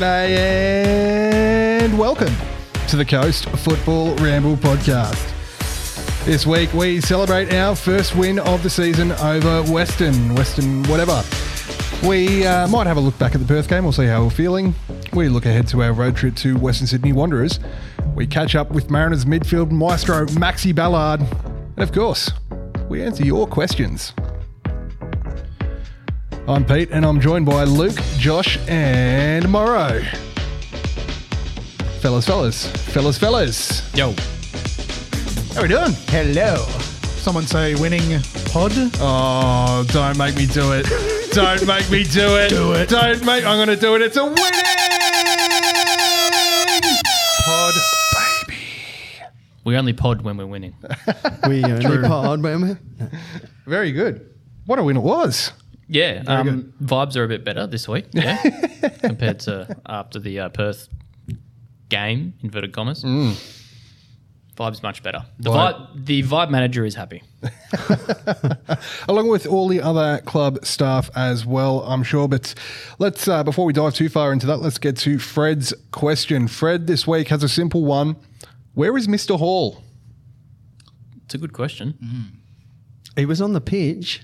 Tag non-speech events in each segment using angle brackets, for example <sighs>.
g'day, and welcome to the Coast Football Ramble podcast. This week we celebrate our first win of the season over Western, Western, whatever. We uh, might have a look back at the Perth game. We'll see how we're feeling. We look ahead to our road trip to Western Sydney Wanderers. We catch up with Mariners midfield maestro Maxi Balard. And of course, we answer your questions. I'm Pete, and I'm joined by Luke, Josh, and Morrow. Fellas, fellas, fellas, fellas. Yo. How are we doing? Hello. Someone say winning pod. Oh, don't make me do it. <laughs> Don't make me do it. Do it. Don't make. I'm going to do it. It's a winning pod, baby. We only pod when we're winning. <laughs> We only pod when we. Very good. What a win it was. Yeah, um, vibes are a bit better this week, yeah, <laughs> compared to after the uh, Perth game, inverted commas. Vibes much better. The Vibe. vibe, the vibe manager is happy. <laughs> along with all the other club staff as well, I'm sure. But let's, uh, before we dive too far into that, let's get to Fred's question. Fred this week has a simple one Where is Mr. Hall? It's a good question. He was on the pitch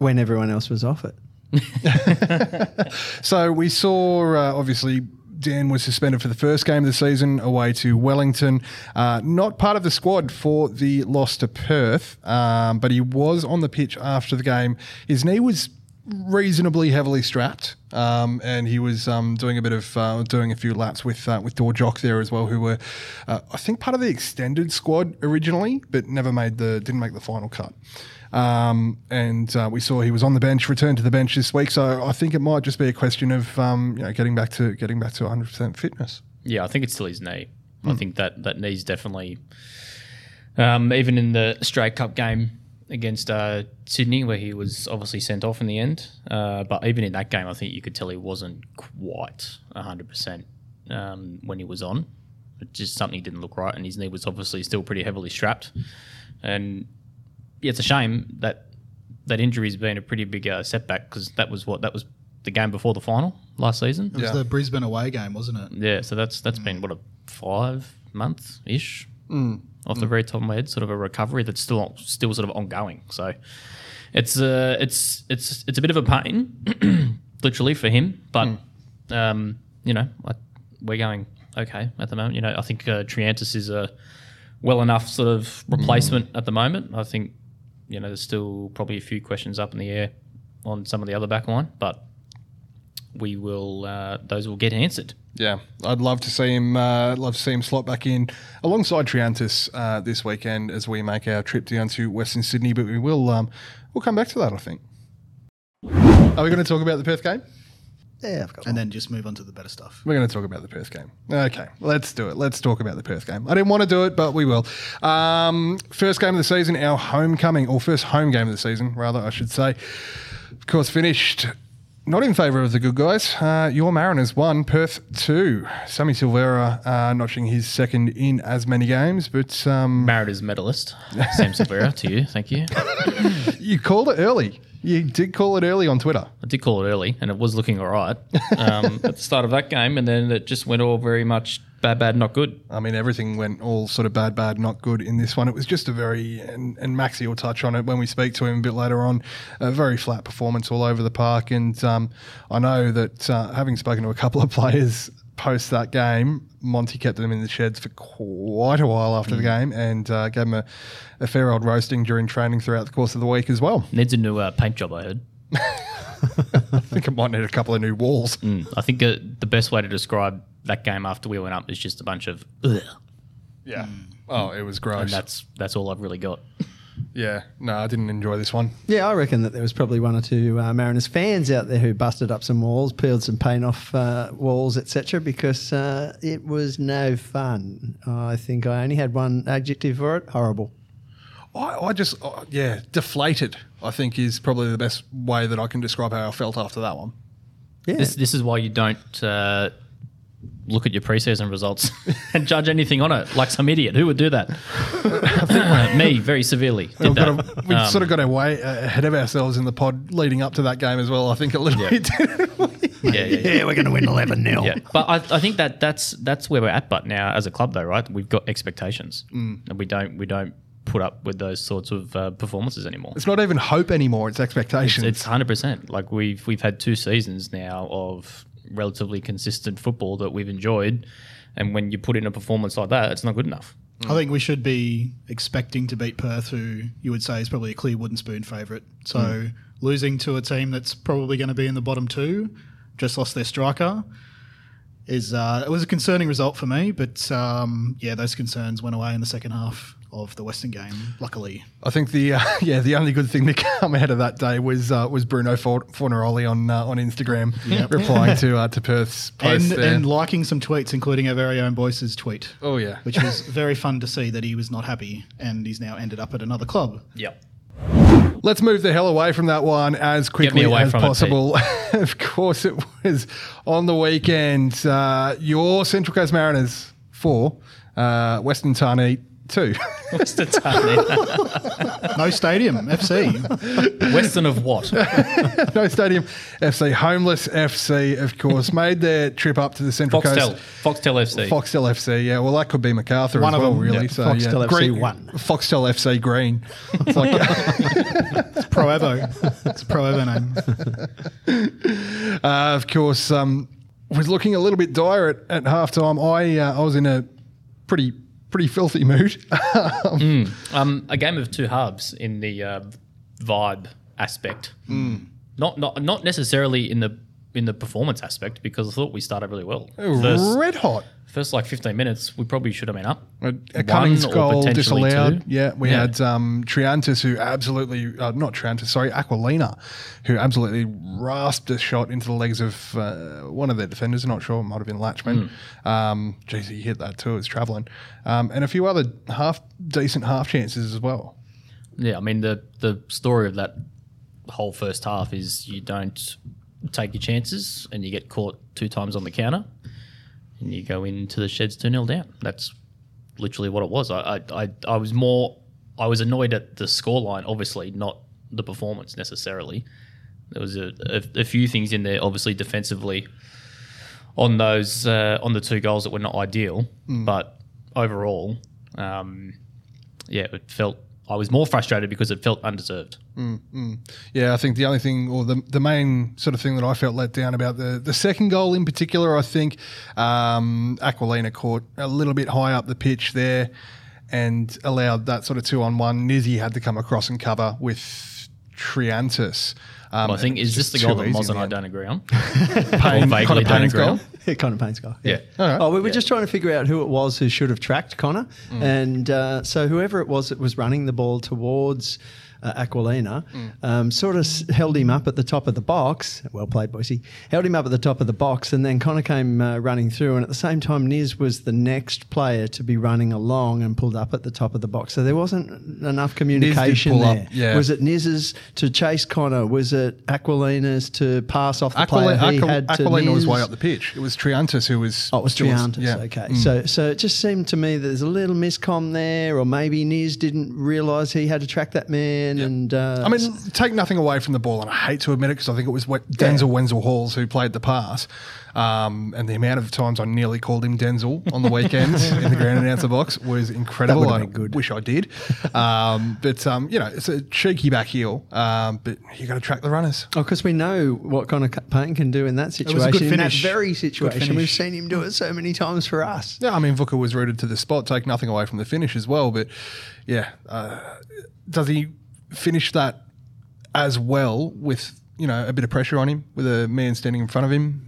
when everyone else was off it. <laughs> So we saw, uh, obviously, Dan was suspended for the first game of the season away to Wellington. Uh, not part of the squad for the loss to Perth, um, but he was on the pitch after the game. His knee was reasonably heavily strapped, um, and he was um, doing a bit of uh, doing a few laps with uh, with Dor Jock there as well, who were uh, I think part of the extended squad originally, but never made the didn't make the final cut. Um, and uh, we saw he was on the bench, returned to the bench this week. So I think it might just be a question of um, you know getting back to getting back to 100 percent fitness. Yeah, I think it's still his knee. I think that that knee's definitely, um, even in the Australia Cup game against uh, Sydney, where he was obviously sent off in the end. Uh, but even in that game, I think you could tell he wasn't quite hundred percent um, when he was on. It just something didn't look right, and his knee was obviously still pretty heavily strapped. And yeah, it's a shame that that injury's been a pretty big uh, setback because that was what that was the game before the final last season. It was Yeah. the Brisbane away game, wasn't it? Yeah, so that's that's been what a five months ish off the very top of my head, sort of a recovery that's still still sort of ongoing. So it's uh it's it's it's a bit of a pain, <clears throat> literally for him, but um you know I, we're going okay at the moment. You know I think uh, Triantis is a well enough sort of replacement at the moment. I think you know there's still probably a few questions up in the air on some of the other back line, but we will uh, those will get answered. Yeah, I'd love to see him. Uh, love to see him slot back in alongside Triantis uh, this weekend as we make our trip down to Western Sydney. But we will um, we'll come back to that. I think. Are we going to talk about the Perth game? Yeah, I've got And then just move on to the better stuff. We're going to talk about the Perth game. Okay, let's do it. Let's talk about the Perth game. I didn't want to do it, but we will. Um, first game of the season, our homecoming, or first home game of the season, rather, I should say. Of course, finished not in favour of the good guys. Uh, your Mariners won, Perth two. Sammy Silvera uh, notching his second in as many games, but um, Mariners medalist, Sam Silvera, to you. Thank you. <laughs> you called it early. You did call it early on Twitter. I did call it early, and it was looking all right um, <laughs> at the start of that game, and then it just went all very much bad, bad, not good. I mean, everything went all sort of bad, bad, not good in this one. It was just a very, and, and Maxi will touch on it when we speak to him a bit later on, a very flat performance all over the park. And um, I know that uh, having spoken to a couple of <laughs> players post that game, Monty kept them in the sheds for quite a while after the game and uh, gave them a, a fair old roasting during training throughout the course of the week as well. Needs a new uh, paint job, I heard. <laughs> <laughs> I think it might need a couple of new walls. Mm, I think uh, the best way to describe that game after we went up is just a bunch of, Ugh, Yeah. Oh, it was and gross. that's that's all I've really got. <laughs> Yeah. No, I didn't enjoy this one. Yeah, I reckon that there was probably one or two uh, Mariners fans out there who busted up some walls, peeled some paint off uh, walls, etc., because uh, it was no fun. I think I only had one adjective for it: horrible. I, I just, uh, yeah, deflated, I think is probably the best way that I can describe how I felt after that one. Yeah, This this is why you don't uh, look at your preseason results <laughs> and judge anything on it like some idiot. Who would do that? <laughs> Uh, Me, very severely. Did We've, that. a, we've Um, sort of got away ahead of ourselves in the pod leading up to that game as well. I think a little Yeah. bit. yeah, yeah, yeah. Yeah, we're going to win 11 0. Yeah, but I, I think that that's that's where we're at. But now, as a club, though, right, we've got expectations, Mm. and we don't we don't put up with those sorts of uh, performances anymore. It's not even hope anymore; it's expectations. It's hundred percent. Like we've we've had two seasons now of relatively consistent football that we've enjoyed, and when you put in a performance like that, it's not good enough. I think we should be expecting to beat Perth, who you would say is probably a clear wooden spoon favourite. So losing to a team that's probably going to be in the bottom two, just lost their striker, is uh, it was a concerning result for me. But um, yeah, those concerns went away in the second half of the Western game. Luckily, I think the uh, <laughs> yeah the only good thing to come out of that day was uh, was Bruno For- Fornaroli on uh, on Instagram <laughs> replying to uh, to Perth's post and, there. and liking some tweets, including our very own Boyce's tweet. oh yeah, Which was <laughs> very fun to see that he was not happy and he's now ended up at another club. Yep. Let's move the hell away from that one as quickly away as from it, possible. of course, it was on the weekend. Uh, your Central Coast Mariners four, uh, Western Tarneit two. Western Tarneit. <laughs> No stadium, FC. Western of what? <laughs> no Stadium FC, Homeless FC, of course, made their trip up to the Central Foxtel. Coast. Foxtel FC. Foxtel FC, yeah. Well, that could be Macarthur One as of well, them, really. yeah. So, Foxtel yeah. FC Green- one. Foxtel FC Green. It's like, <laughs> Pro Evo. It's a Pro Evo name. uh, of course, um, was looking a little bit dire at, at halftime. I uh, I was in a pretty pretty filthy mood. <laughs> Um, a game of two halves in the uh, vibe aspect. Not not not necessarily in the in the performance aspect because I thought we started really well. First, Red hot. First like 15 minutes, we probably should have been up. A, a One Cummings goal disallowed. two. Yeah, we Yeah. had um, Triantis, who absolutely, uh, not Triantis, sorry, Aquilina, who absolutely rasped a shot into the legs of uh, one of their defenders. I'm not sure, it might have been Latchman. Hmm. Um, geez, he hit that too, it's travelling. Um, and a few other half decent half chances as well. Yeah, I mean the the story of that whole first half is you don't take your chances and you get caught two times on the counter and you go into the sheds 2 0 down. That's literally what it was. I, I, I, was more, I was annoyed at the scoreline, obviously, not the performance necessarily. There was a, a, a few things in there, obviously, defensively on those, uh, on the two goals that were not ideal. But overall, um, yeah, it felt, I was more frustrated because it felt undeserved. Yeah, I think the only thing, or the, the main sort of thing that I felt let down about the, the second goal in particular, I think um, Aquilina caught a little bit high up the pitch there and allowed that sort of two on one. Nizzy had to come across and cover with Triantis. Um, Well, I think is this the goal that Moz and I don't agree on? <laughs> Or Pain- vaguely Connor don't agree goal. on? <laughs> Connor Pain's goal. Yeah. All right. Oh, we were just trying to figure out who it was who should have tracked Connor. And uh, so whoever it was that was running the ball towards uh, Aquilina um, sort of held him up at the top of the box. Well played, Boise. Held him up at the top of the box. And then Connor came uh, running through. And at the same time, Niz was the next player to be running along and pulled up at the top of the box. So there wasn't enough communication pull up, there. yeah. Was it Niz's to chase Connor? Was it Aquilina's to pass off the player Aquilina, he Aquil- had to Aquilina was way up the pitch. It was Triantis who was. Oh, it was Triantis. yeah. Okay. Mm. So so it just seemed to me that there's a little miscom there, or maybe Niz didn't realise he had to track that man. And uh, I mean, take nothing away from the ball, and I hate to admit it because I think it was what Denzel Wenzel Halls who played the pass. Um, and the amount of times I nearly called him Denzel on the weekend <laughs> in the ground announcer box was incredible. would've I been good. wish I did. Um, but, um, you know, it's a cheeky back heel, um, but you got to track the runners. Oh, because we know what kind of Pain can do in that situation. It was a good in that finish. very situation, finish. we've seen him do it so many times for us. Yeah, I mean, Vuka was rooted to the spot. Take nothing away from the finish as well, but yeah, uh, does he finish that as well with you know a bit of pressure on him with a man standing in front of him?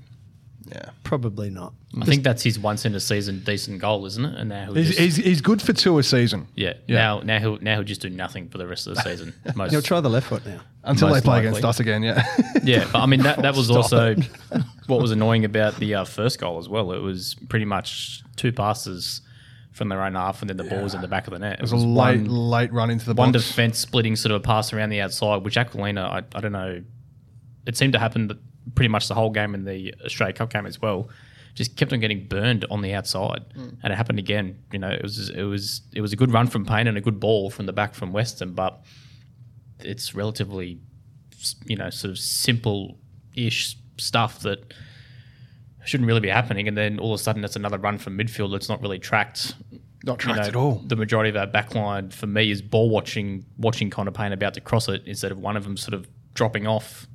Yeah, Probably not. I think that's his once in a season decent goal, isn't it? And now he'll he's, just, he's, he's good for two a season. yeah, Yeah. Now now he'll now he'll just do nothing for the rest of the season. <laughs> Most, He'll try the left foot now. Until they Most play likely. against us again, yeah. <laughs> yeah, but I mean that that was Stop also what was annoying about the uh, first goal as well. It was pretty much two passes from their own half, and then the ball was in the back of the net. It It was a late, one, late run into the one box. defense splitting sort of a pass around the outside, which Aquilina, I, I don't know, it seemed to happen pretty much the whole game in the Australia Cup game as well. just kept on getting burned on the outside, hmm. and it happened again. You know, it was it was it was a good run from Pain and a good ball from the back from Western, but it's relatively, you know, sort of simple-ish stuff that shouldn't really be happening, and then all of a sudden it's another run from midfield that's not really tracked. Not tracked at all. The majority of our backline for me is ball watching, watching Connor Pain about to cross it instead of one of them sort of dropping off,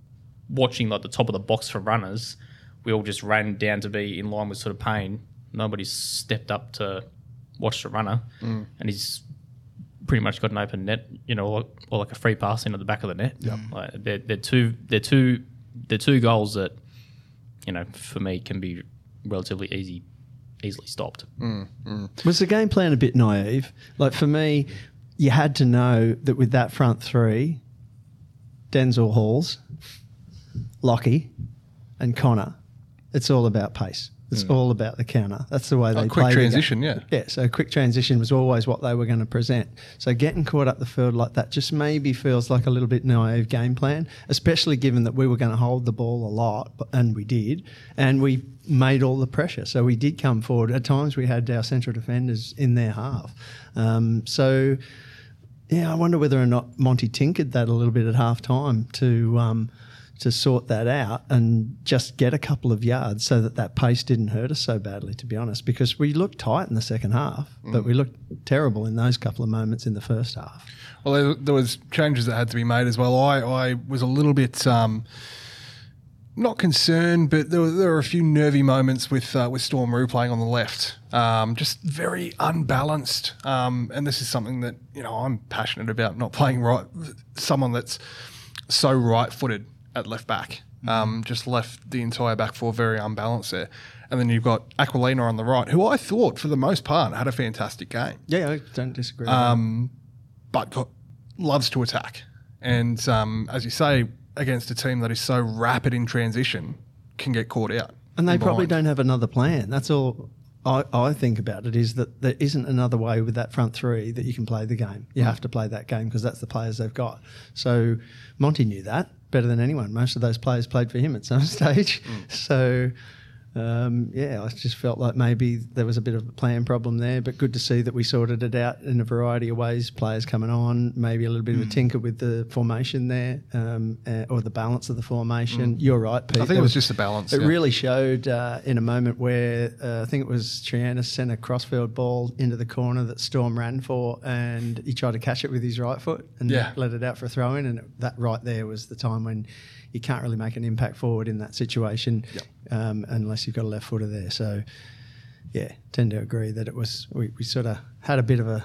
watching like the top of the box for runners. We all just ran down to be in line with sort of Pain. Nobody stepped up to watch the runner, Mm. and he's pretty much got an open net, you know, or, or like a free pass into the back of the net. Yep. Like they're, they're two, they're two, they're two goals that, you know, for me can be relatively easy, easily stopped. Mm, mm. Was the game plan a bit naive? Like for me, you had to know that with that front three, Denzel Halls, Lockie, and Connor, it's all about pace. It's all about the counter. That's the way they quick play the game. transition, yeah. Yeah, so quick transition was always what they were going to present. So getting caught up the field like that just maybe feels like a little bit naive game plan, especially given that we were going to hold the ball a lot, and we did, and we made all the pressure. So we did come forward. At times we had our central defenders in their half. Um, so yeah, I wonder whether or not Monty tinkered that a little bit at half time to um, to sort that out and just get a couple of yards so that that pace didn't hurt us so badly, to be honest, because we looked tight in the second half, but we looked terrible in those couple of moments in the first half. Well, there, there was changes that had to be made as well. I, I was a little bit um, not concerned, but there were, there were a few nervy moments with uh, with Storm Roux playing on the left. Um, just very unbalanced. Um, and this is something that you know I'm passionate about. Not playing right, someone that's so right-footed at left back. Um, just left the entire back four very unbalanced there. And then you've got Aquilina on the right, who I thought for the most part had a fantastic game Yeah, I don't disagree. um, but got, loves to attack. And um, as you say, against a team that is so rapid in transition, can get caught out. And they probably don't have another plan. That's all I, I think about it is that there isn't another way with that front three that you can play the game. You mm. have to play that game because that's the players they've got. So Monty knew that better than anyone. Most of those players played for him at some <laughs> stage. Mm. So. Um, yeah, I just felt like maybe there was a bit of a plan problem there, but good to see that we sorted it out in a variety of ways. Players coming on, maybe a little bit of a tinker with the formation there, um, uh, or the balance of the formation. You're right, Pete. I think There it was just a balance. it yeah. really showed uh, in a moment where uh, I think it was Triana sent a crossfield ball into the corner that Storm ran for, and he tried to catch it with his right foot and Yeah. let it out for a throw in. And that right there was the time when you can't really make an impact forward in that situation um, unless you've got a left footer there. So, yeah, tend to agree that it was we, we sort of had a bit of a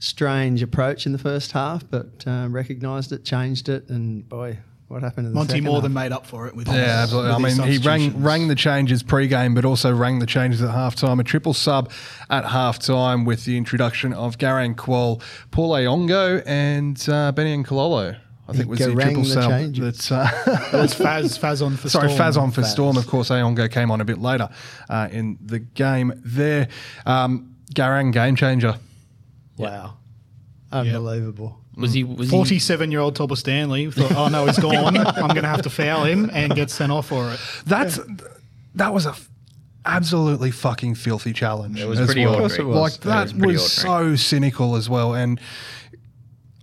strange approach in the first half, but uh, recognised it, changed it, and boy, what happened in the Monty more half? than made up for it with his, Yeah, absolutely. I with his mean, he rang rang the changes pre-game, but also rang the changes at halftime. A triple sub at halftime with the introduction of Garang Kwol, Paul Ayongo, and uh, Beni N'Kololo. I think was the triple the sub. changes. That, uh, <laughs> It was Faz, Faz on for Sorry, Storm. Faz on for Faz. Storm. Of course, Ayongo came on a bit later uh, in the game there. Um, Garang, game changer. Wow. Unbelievable. Was he? Was 47 year old Topor Stanley thought, oh no, he's gone. I'm going to have to foul him and get sent off for it. That's That was a f- absolutely fucking filthy challenge. It was pretty well. ordinary. Of course it was. Like, It was that was, so cynical as well. And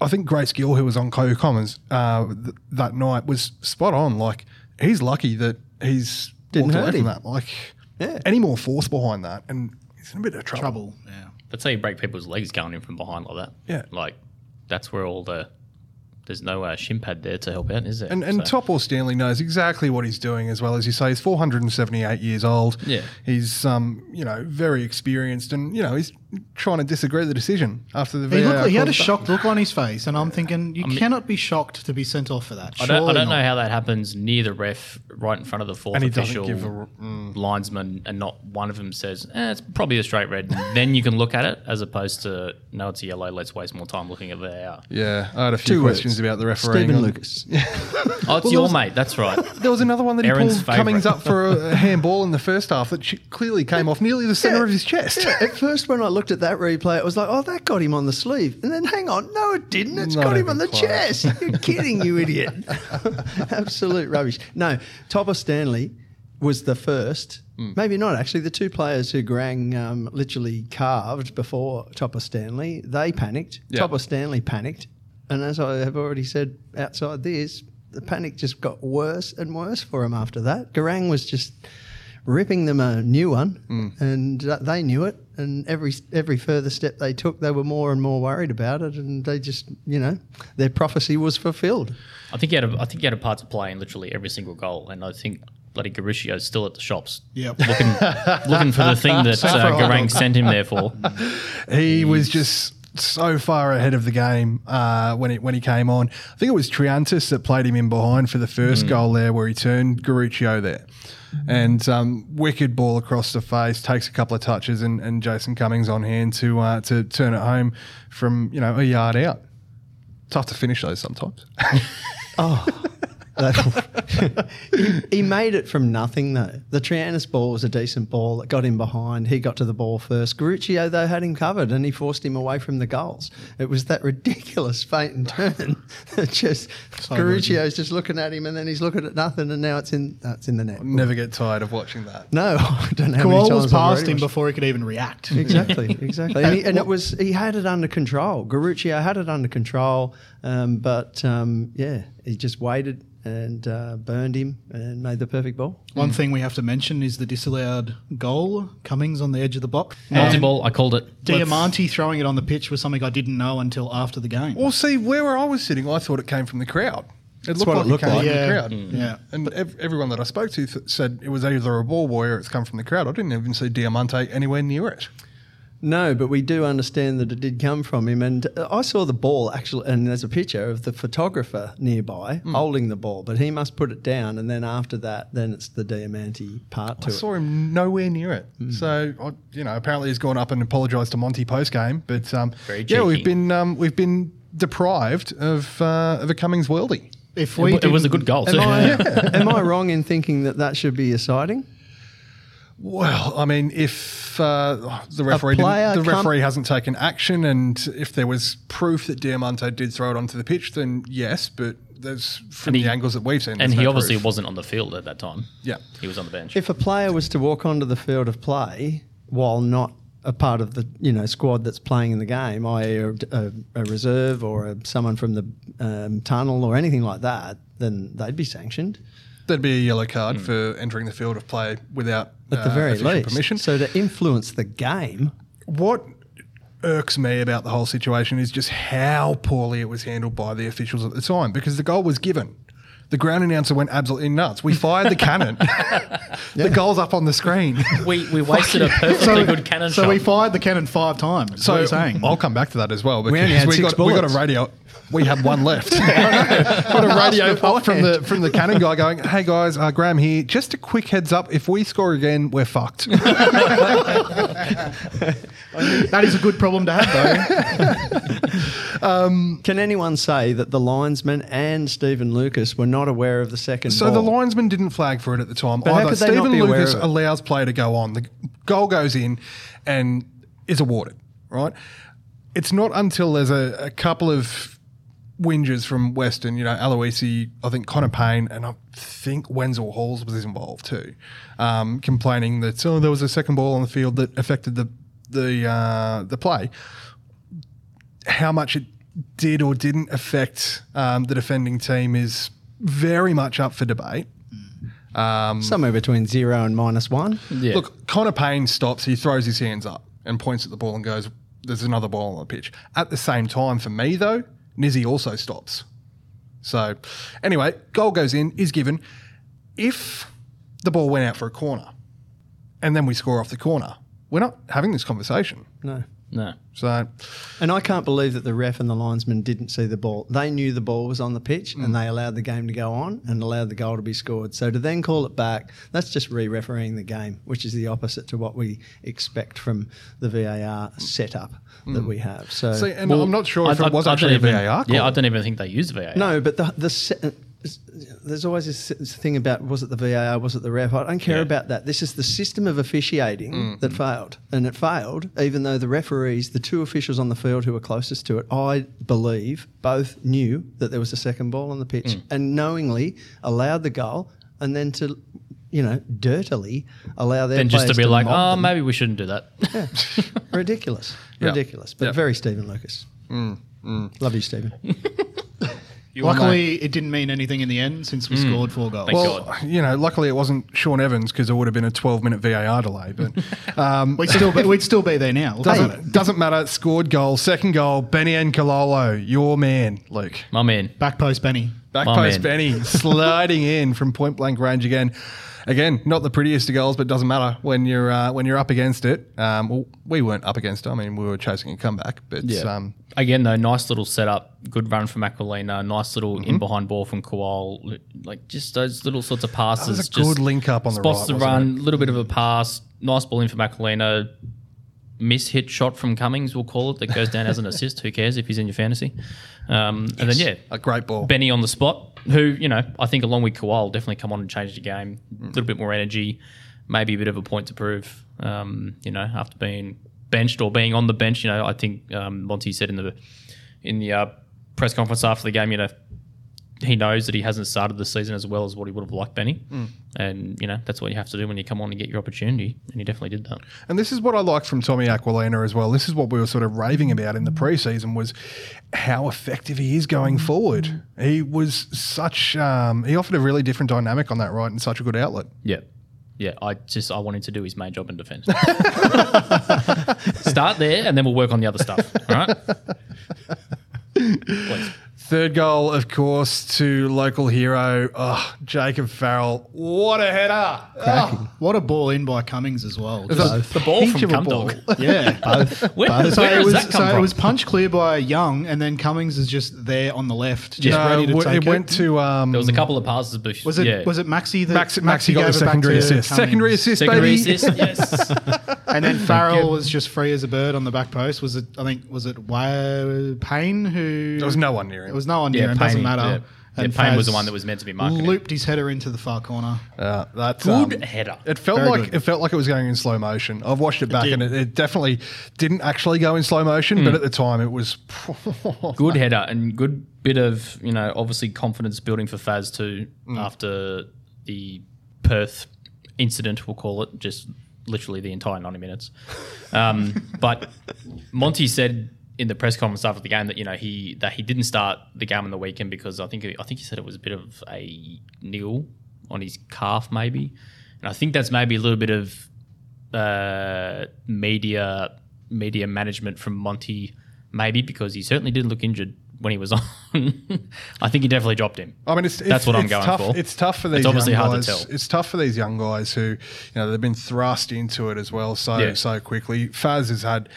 I think Grace Gill, who was on Co Commons uh, th- that night, was spot on. Like, he's lucky that he's Didn't walked hurt away from him. that. Like, Yeah. any more force behind that, and he's in a bit of trouble. Trouble. Yeah. That's how you break people's legs going in from behind like that. Yeah. Like that's where all the there's no uh, shin pad there to help out, is there? And, and So- Topor Stanley knows exactly what he's doing as well as you say. He's 478 years old. Yeah. He's um you know very experienced and you know he's trying to disagree the decision after the He, VAR looked, he had a called it shocked look on his face, and I'm thinking, you cannot be shocked to be sent off for that. I don't, I Surely don't not. know how that happens near the ref, right in front of the fourth And he doesn't official give a- mm. linesman, and not one of them says, eh, "It's probably a straight red." <laughs> then you can look at it, as opposed to, "No, it's a yellow. Let's waste more time looking at the hour. Yeah, I had a few Two questions words. about the refereeing. Stephen Lucas. <laughs> Oh, it's there your was- mate. That's right. <laughs> There was another one that he Aaron's pulled Cummings up for a, a handball in the first half that ch- clearly came off nearly the centre Yeah. of his chest. At first, when I looked at that replay, it was like, oh, that got him on the sleeve. And then, hang on, no, it didn't. It's Not got him on the close. chest. You're kidding, you <laughs> idiot. Absolute rubbish. No, Topor Stanley was the first Maybe not actually. The two players who Grang um, literally carved before Topor Stanley, they panicked. Yeah. Topor Stanley panicked, and as I have already said outside this, the panic just got worse and worse for him after that. Garang was just ripping them a new one, and uh, they knew it. And every every further step they took, they were more and more worried about it, and they just, you know, their prophecy was fulfilled. I think he had a, I think he had a part to play in literally every single goal, and I think bloody Garuccio's still at the shops Yep. looking looking for the thing <laughs> that uh, Garang sent him there for. <laughs> He was just so far ahead of the game uh, when it when he came on. I think it was Triantis that played him in behind for the first goal there, where he turned Garuccio there. And um, wicked ball across the face, takes a couple of touches, and, and Jason Cummings on hand to uh, to turn it home from you know a yard out. Tough to finish those sometimes. <laughs> <laughs> he, he made it from nothing though. The Triantis ball was a decent ball. that got him behind. He got to the ball first. Garuccio though had him covered and he forced him away from the goals. It was that ridiculous feint and turn <laughs> that just Garuccio's just looking at him and then he's looking at nothing and now it's in that's in the net. Never get tired of watching that. No, <laughs> I don't know how many Koal was I've past him watched- before he could even react. Exactly, exactly. And, he, and it was he had it under control. Garuccio had it under control, um, but um, yeah, he just waited and uh, burned him and made the perfect ball. One thing we have to mention is the disallowed goal. Cummings on the edge of the box. Multi And ball, I called it. Diamante throwing it on the pitch was something I didn't know until after the game. Well, see where I was sitting, I thought it came from the crowd. It looked like it looked it came like. from Yeah. the crowd. Yeah. And ev- everyone that I spoke to th- said it was either a ball boy or it's come from the crowd. I didn't even see Diamante anywhere near it. No, but we do understand that it did come from him. And uh, I saw the ball actually, and there's a picture of the photographer nearby Hmm. holding the ball, but he must put it down. And then after that, then it's the Diamante part to I it. saw him nowhere near it. So, I, you know, apparently he's gone up and apologised to Monty post game. But um, yeah, we've been um, we've been deprived of uh, of a Cummings worldie. If It, we wa- it was a good goal Am too. I, <laughs> am I wrong in thinking that that should be a sighting? Well, I mean, if uh, the referee the referee hasn't taken action, and if there was proof that Diamante did throw it onto the pitch, then yes. But there's from he- the angles that we've seen, and he no obviously proof. wasn't on the field at that time. Yeah. He was on the bench. If a player was to walk onto the field of play while not a part of the you know squad that's playing in the game, i.e., a, a, a reserve or a, someone from the um, tunnel or anything like that, then they'd be sanctioned There'd be a yellow card for entering the field of play without at the uh, very least. permission. So to influence the game, what irks me about the whole situation is just how poorly it was handled by the officials at the time because the goal was given. The ground announcer went absolutely nuts. We fired the cannon. <laughs> The goal's up on the screen. we, we wasted a perfectly good cannon so shot. we fired the cannon five times. is what So you're saying. I'll come back to that as well because only had we, six got, we got a radio. We had one <laughs> left. got a radio up from the from the cannon guy going, "Hey guys, uh, Graham here. Just a quick heads up: if we score again, we're fucked." <laughs> that is a good problem to have, though. can anyone say that the linesman and Stephen Lucas were not aware of the second So ball? the linesman didn't flag for it at the time. But Either not Stephen Lucas allows play to go on. The goal goes in and is awarded, right? It's not until there's a, a couple of whingers from Western, you know, Aloisi, I think Connor Pain, and I think Wenzel Halls was involved too, um, complaining that oh, there was a second ball on the field that affected the the uh, the play. How much it did or didn't affect um, the defending team is very much up for debate. Um, Somewhere between zero and minus one. yeah. Look, Connor Pain stops. He throws his hands up and points at the ball and goes, "There's another ball on the pitch." At the same time, for me though, Nizzy also stops. So, anyway, goal goes in, is given. If the ball went out for a corner, and then we score off the corner, we're not having this conversation. No. No. So, And I can't believe that the ref and the linesman didn't see the ball. They knew the ball was on the pitch Mm. and they allowed the game to go on and allowed the goal to be scored. So to then call it back, that's just re refereeing the game, which is the opposite to what we expect from the VAR setup that we have. So, see, and Well, I'm not sure I- if I- it was I actually a don't even- VAR call. Yeah, I don't even think they use VAR. no, but the, the se- there's always this thing about was it the VAR, was it the ref? I don't care Yeah. about that. This is the system of officiating Mm. that failed, and it failed even though the referees, the two officials on the field who were closest to it, I believe both knew that there was a second ball on the pitch Mm. and knowingly allowed the goal, and then to you know, dirtily allow their Then just to be like, oh, them. maybe we shouldn't do that. <laughs> ridiculous, Yeah. ridiculous, but Yeah. very Stephen Lucas. Love you, Stephen. <laughs> Luckily, it didn't mean anything in the end since we scored four goals. Thank Well, God. you know, luckily it wasn't Shaun Evans because it would have been a 12 minute VAR delay. But <laughs> um, We'd still be, we'd still be there now. Look at doesn't, doesn't matter. Scored goal. Second goal, Beni N'Kololo, your man, Luke. My man. Back post Benny. Back My post man. Benny sliding in from point blank range again. Again, not the prettiest of goals, but doesn't matter when you're uh, when you're up against it. Um, well, we weren't up against it. I mean, we were chasing a comeback, but Yeah. um, Again, though, nice little setup. Good run from Aquilina. Nice little Mm-hmm. in behind ball from Kwol. Like just those little sorts of passes. was a just good link up on the spots right, the run. A little bit of a pass. Nice ball in from Aquilina. Miss hit shot from Cummings, we'll call it, that goes down as an assist. Who cares if he's in your fantasy? Um, And then, yeah, a great ball. Benny on the spot, who, you know, I think along with Kwol definitely come on and change the game. A little bit more energy, maybe a bit of a point to prove, um, you know, after being benched or being on the bench. You know, I think um, Monty said in the in the uh, press conference after the game, you know, he knows that he hasn't started the season as well as what he would have liked Benny. And, you know, that's what you have to do when you come on and get your opportunity. And he definitely did that. And this is what I like from Tommy Aquilina as well. This is what we were sort of raving about in the preseason was how effective he is going forward. He was such um, he offered a really different dynamic on that right and such a good outlet. Yeah. Yeah, I just I want him to do his main job in defence. <laughs> Start there, and then we'll work on the other stuff. All right. Please. <laughs> Third goal, of course, to local hero, oh, Jacob Farrell. What a header! Oh, What a ball in by Cummings as well. it was The ball from Cumdog. ball. <laughs> yeah. <laughs> Where, So where it does was that come so it was punch clear by Young, and then Cummings is just there on the left, just No, ready to w- take it went to um, there was a couple of passes before. Was it yeah. was it Maxi that Maxi, Maxi got gave the it back secondary assist. Cummings? Secondary assist, secondary baby. assist? <laughs> Yes. and then Farrell was just free as a bird on the back post. Was it? I think was it Wa- Pain who? There was no one near It him. Was no one Yeah, near him. Doesn't matter. yeah. Yeah, And Pain was the one that was meant to be marking it. Looped his header into the far corner. Uh, that's Good um, header. It felt Very like good. it felt like it was going in slow motion. I've watched it back, did. and it, it definitely didn't actually go in slow motion. Hmm. But at the time, it was <laughs> good header and good bit of you know obviously confidence building for Faz too Mm. after the Perth incident we'll call it just literally the entire 90 minutes um, <laughs> but Monty said in the press conference after the game that you know he that he didn't start the game on the weekend because I think I think he said it was a bit of a nil on his calf maybe and I think that's maybe a little bit of uh, media media management from Monty, maybe because he certainly didn't look injured when he was <laughs> on. I think he definitely dropped him. I mean, it's, it's That's what I'm it's going tough, for. It's tough for these. It's obviously young hard to guys. tell. It's tough for these young guys who, you know, they've been thrust into it as well so Yeah. so quickly. Faz has had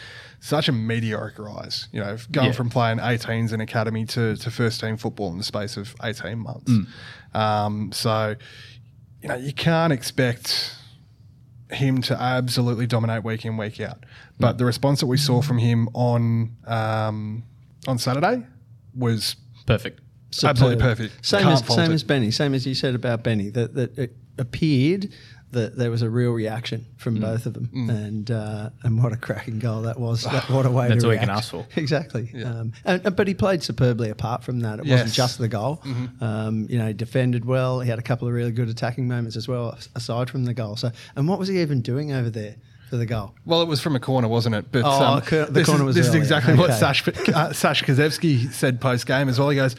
such a meteoric rise. You know, going Yeah. from playing 18s in academy to, to first team football in the space of 18 months. Mm. Um, so, you know, you can't expect him to absolutely dominate week in week out. Mm. But the response that we saw from him on um, on Saturday was Perfect. Absolutely perfect. Same Can't as same it. as Benny. Same as you said about Benny. That that it appeared that there was a real reaction Mm. from both of them, and uh, and what a cracking goal that was! <sighs> That, what a way That's to all you can ask for. <laughs> Exactly. Um, and, but he played superbly. Apart from that, it wasn't just the goal. Um, you know, he defended well. He had a couple of really good attacking moments as well, aside from the goal. So, and what was he even doing over there for the goal? Well, it was from a corner, wasn't it? But Oh, um, the this corner is, was this is earlier. exactly what Sash uh, Sash Kazewski said post game as well. He goes,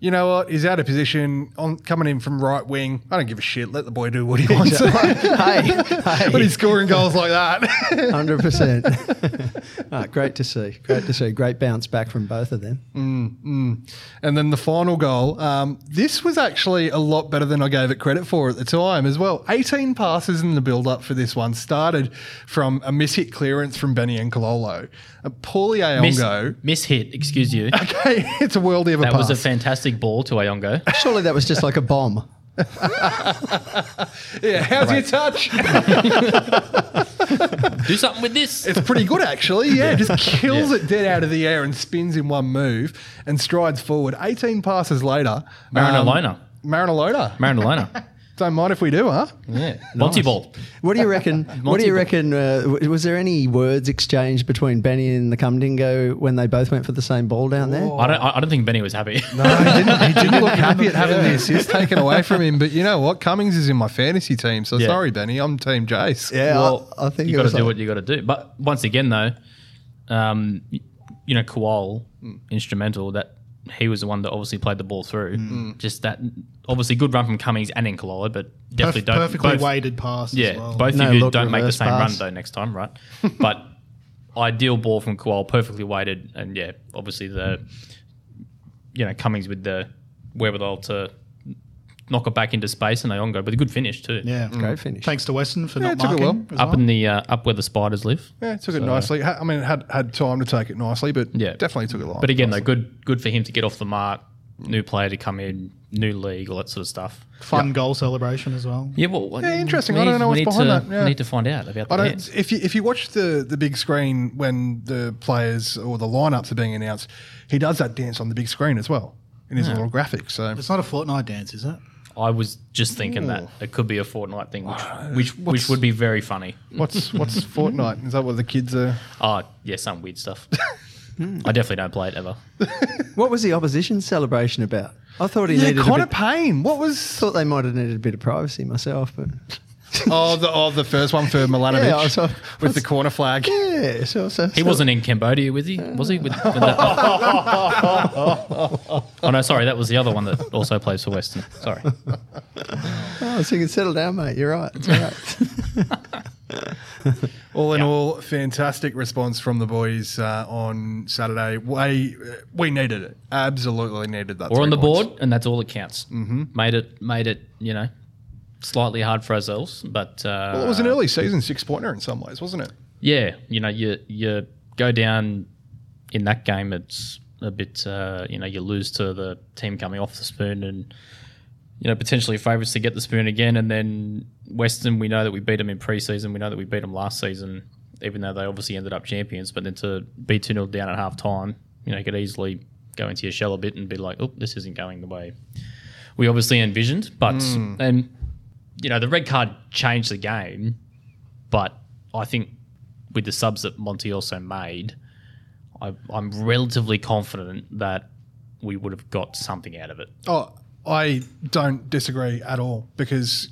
"You know what? He's out of position on coming in from right wing. I don't give a shit. Let the boy do what he wants." <laughs> <laughs> hey, but he's scoring goals like that, <laughs> hundred percent. Ah, Great to see. Great to see. Great bounce back from both of them. and then the final goal. Um, this was actually a lot better than I gave it credit for at the time as well. 18 passes in the build-up for this one started from a miss hit clearance from Beni N'Kololo. A Paulie Miss, Ayongo. miss hit, excuse you. <laughs> Okay, it's a worldie of a That pass. was a fantastic ball to Ayongo. Surely that was just like a bomb. <laughs> yeah, how's your touch? <laughs> Do something with this. It's pretty good, actually. Yeah, just kills it dead out of the air and spins in one move and strides forward. 18 passes later. Marinalona. Um, Marinalona. Marinalona. Don't mind if we do, huh? Yeah. <laughs> Monty ball. What do you reckon? <laughs> what do you reckon? Uh, w- was there any words exchanged between Benny and the Cumdingo when they both went for the same ball down there? I don't. I don't think Benny was happy. <laughs> No, he didn't, he didn't look happy at having the assist taken away from him. But you know what? Cummings is in my fantasy team, so Yeah. sorry, Benny. I'm Team Jace. Yeah, well, I, I think you it got to was do like- what you got to do. But once again, though, um, y- you know, Kwol, instrumental. That he was the one that obviously played the ball through. Mm. Mm. Just that, obviously, good run from Cummings and Incolor, but definitely Perf- don't perfectly both- weighted pass. Yeah, as well. both No of you look don't make the same pass. run though next time, right? <laughs> but ideal ball from Kwol, perfectly weighted, and yeah, obviously the you know Cummings with the wherewithal to knock it back into space and they on go, but a good finish too. Yeah, Great finish. Thanks to Weston for Yeah, not took it marking. as Up well. in the uh, up where the spiders live. Yeah, took it nicely. I mean, had had time to take it nicely, but Yeah. definitely took it long. But again, though, good good for him to get off the mark. New player to come in, new league, all that sort of stuff. Fun goal celebration as well. Yeah, well, Yeah, interesting. we I don't know we what's behind to, that, yeah. We need to find out about that. the If you if you watch the the big screen when the players or the lineups are being announced, he does that dance on the big screen as well in his little graphics. So It's not a Fortnite dance, is it? I was just thinking that it could be a Fortnite thing, which oh, which, which would be very funny. what's what's <laughs> Fortnite? Is that what the kids are? Oh, yeah, some weird stuff. I definitely don't play it ever. <laughs> What was the opposition celebration about? I thought he Yeah, needed a Connor bit. Pain. What was? Thought they might have needed a bit of privacy myself, but <laughs> Oh, the oh the first one for Milanovic Yeah, I saw- with the corner flag. yeah, so, so He wasn't in Cambodia with he, was he? With, with the, <laughs> oh no, sorry, that was the other one that also plays for Western. Sorry. Oh, so you can settle down, mate. You're right. It's all right. <laughs> All in all, fantastic response from the boys uh, on Saturday. We we needed it. Absolutely needed that. We're on the points. board, and that's all that counts. Mm-hmm. Made it, made it. You know, slightly hard for ourselves, but uh, Well, it was an early season six pointer in some ways, wasn't it? yeah, you know, you you go down in that game. It's a bit, uh, you know, you lose to the team coming off the spoon, and you know, potentially favourites to get the spoon again. And then Western, we know that we beat them in preseason. We know that we beat them last season, even though they obviously ended up champions. But then to be two 0 down at half time, you know, you could easily go into your shell a bit and be like, oh, this isn't going the way we obviously envisioned. But and you know, the red card changed the game, but I think with the subs that Monty also made, I, I'm relatively confident that we would have got something out of it. Oh, I don't disagree at all because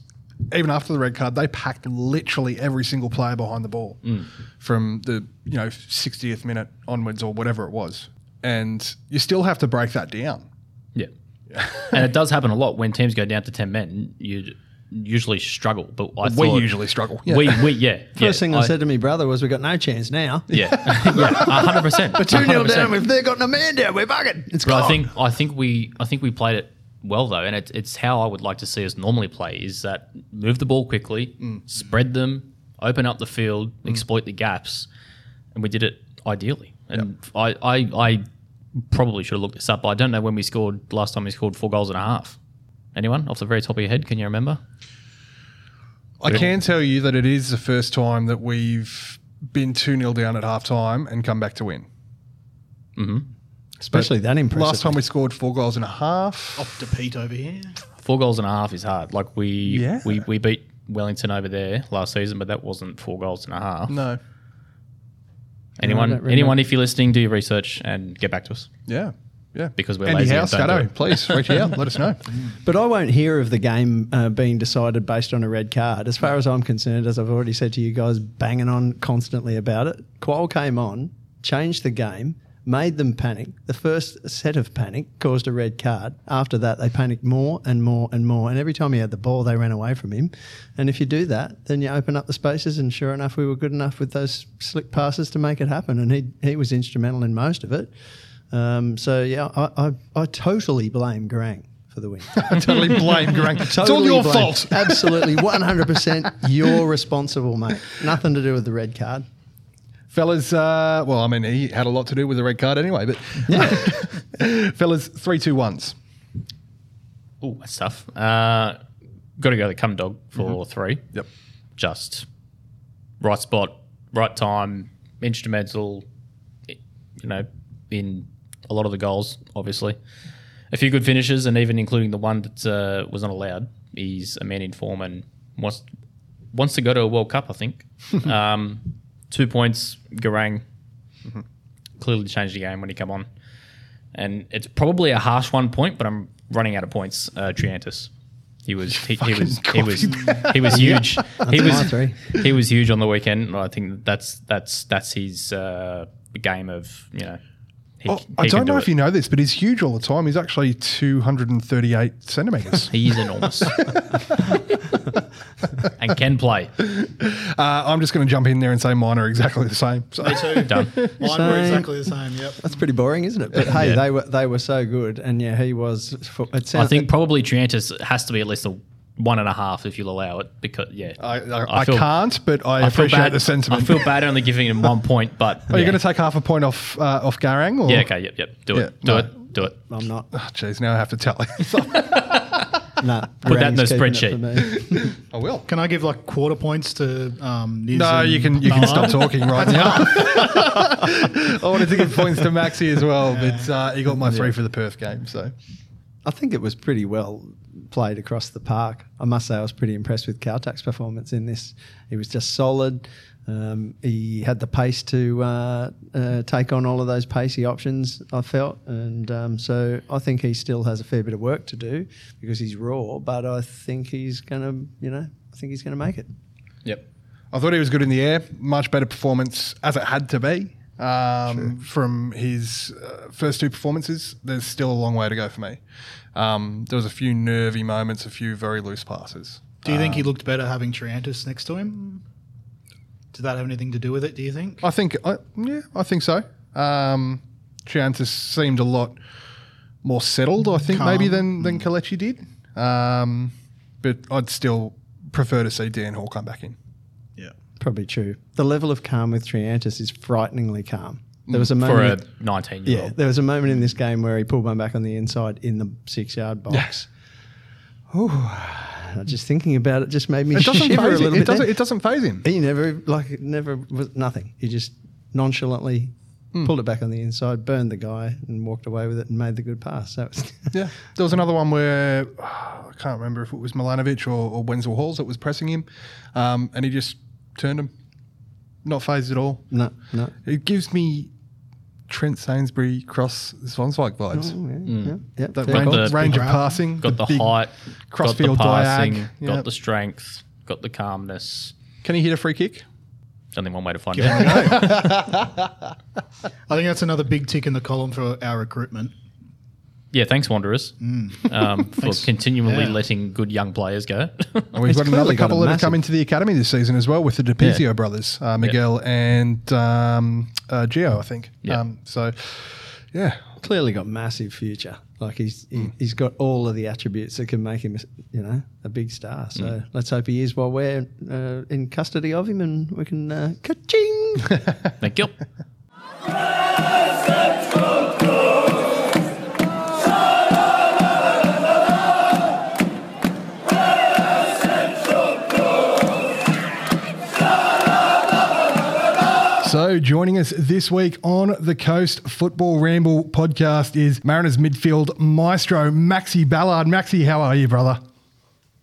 even after the red card, they packed literally every single player behind the ball mm. from the you know 60th minute onwards or whatever it was, and you still have to break that down. Yeah. and it <laughs> does happen a lot when teams go down to 10 men. You usually struggle, but I we thought usually struggle. we, we yeah. <laughs> First yeah, thing I, I said to me brother was, "We got no chance now." Yeah, <laughs> yeah, hundred percent. But two 0 down. If they've got a man down, we're bugging. It's But I think I think we I think we played it well though, and it's it's how I would like to see us normally play is that move the ball quickly, mm. spread them, open up the field, mm. exploit the gaps, and we did it ideally. And I, I I probably should have looked this up. But I don't know when we scored last time we scored four goals and a half. Anyone off the very top of your head? Can you remember? I can tell you that it is the first time that we've been 2 0 down at half time and come back to win. Mm-hmm. especially that impressive. Last time we scored four goals and a half. Off to Pete over here. Four goals and a half is hard. Like we Yeah. we, we beat Wellington over there last season, but that wasn't four goals and a half. No. Anyone, don't anyone, if you're listening, do your research and get back to us Yeah. Yeah. because we're Andy lazy. House, and don't do Scatto, please reach out. Let us know. <laughs> But I won't hear of the game uh, being decided based on a red card. As far as I'm concerned, as I've already said to you guys, banging on constantly about it. Kwol came on, changed the game, made them panic. The first set of panic caused a red card. After that, they panicked more and more and more. And every time he had the ball, they ran away from him. And if you do that, then you open up the spaces. And sure enough, we were good enough with those slick passes to make it happen. And he he was instrumental in most of it. Um, so yeah, I, I I totally blame Garang for the win. <laughs> I totally blame Garang. it's all your blame- fault. <laughs> Absolutely, 100% you're responsible, mate. Nothing to do with the red card. Fellas, uh, well, I mean, he had a lot to do with the red card anyway, but yeah. <laughs> fellas, three, two, ones. Oh, that's tough. Uh, got to go the cum dog for three. Yep. Just right spot, right time, instrumental. You know, in a lot of the goals, obviously. A few good finishes, and even including the one that uh, was not allowed. he's a man in form and wants wants to go to a World Cup. I think. <laughs> um, two points, Garang clearly changed the game when he come on, and it's probably a harsh one point, but I'm running out of points. Uh, Triantis. He was he, he was he was <laughs> he was huge. he was he was huge on the weekend. I think that's that's that's his uh, game of you know. He, Oh, he I don't do know it. if you know this, but he's huge all the time. He's actually 238 centimeters. <laughs> He is enormous. <laughs> and can play. uh, I'm just going to jump in there and say mine are exactly the same. So. Me too. <laughs> Done. Mine were exactly the same. Yep. That's pretty boring, isn't it? But hey, Yeah. they were they were so good, and yeah, he was. It sounds. I think probably Triantis has to be at least a one and a half if you'll allow it. Because yeah, I, I, I, feel- can't, but I, I feel appreciate bad. the sentiment. I feel bad only giving him one point, but <laughs> Are you going to take half a point off uh, off Garang? Or? Yeah, okay, yep, yep. Do Yeah, it, do no. it, do it. I'm not. Oh, jeez, now I have to tell you. <laughs> Nah, <laughs> Put that in the spreadsheet. for me. I will. Can I give like quarter points to um, Niz No, you can you can stop talking right now. I wanted to give points to Maxi as well, but uh, he got my three for the Perth game. So I think it was pretty well played across the park. I must say, I was pretty impressed with Kaltak's performance in this. He was just solid. Um, he had the pace to uh, uh, take on all of those pacey options. I felt, and um, so I think he still has a fair bit of work to do because he's raw. But I think he's going to, you know, I think he's going to make it. Yep. I thought he was good in the air. Much better performance as it had to be um, from his uh, first two performances. There's still a long way to go for me. Um, there was a few nervy moments, a few very loose passes. Do you think he looked better having Triantis next to him? Did that have anything to do with it? Do you think? I think, I, yeah, I think so. Um, Triantis seemed a lot more settled, I think, maybe than than Kaltak did. Um, but I'd still prefer to see Dan Hall come back in. Yeah. Probably true. The level of calm with Triantis is frighteningly calm. There was a moment For a moment. 19 year Yeah, old. there was a moment in this game where he pulled one back on the inside in the six yard box. Ooh, <sighs> just thinking about it just made me It doesn't <laughs> shiver a little him. It bit. doesn't, it doesn't phase him. he never like it never was nothing. He just nonchalantly pulled it back on the inside, burned the guy, and walked away with it and made the good pass. Was <laughs> Yeah, there was another one where <sighs> I can't remember if it was Milanovic or, or Wenzel Halls that was pressing him, um, and he just turned him, not phased at all. no, no. It gives me Trent Sainsbury cross Swanswijk vibes. Oh, yeah, mm. yeah, yeah, That range, the- range of passing, Got the, big- height, got the crossfield passing, diag, got yep. the strength, got the calmness. Can he hit a free kick? There's only one way to find Give out. it. <laughs> <laughs> I think that's another big tick in the column for our recruitment. Yeah, thanks, Wanderers, um, <laughs> for Thanks. continually Yeah. letting good young players go. <laughs> And we've He's got another clearly got couple that have come into the academy this season as well with the Di Pizio Yeah. brothers, uh, Miguel and um, uh, Gio, I think. Yeah. Um, so, yeah, Clearly got massive future. Like he's he, he's got all of the attributes that can make him, you know, a big star. So let's hope he is while we're uh, in custody of him, and we can uh, ka-ching. <laughs> Thank you. So, joining us this week on the Coast Football Ramble podcast is Mariners midfield maestro Maxi Balard. Maxi, how are you, brother?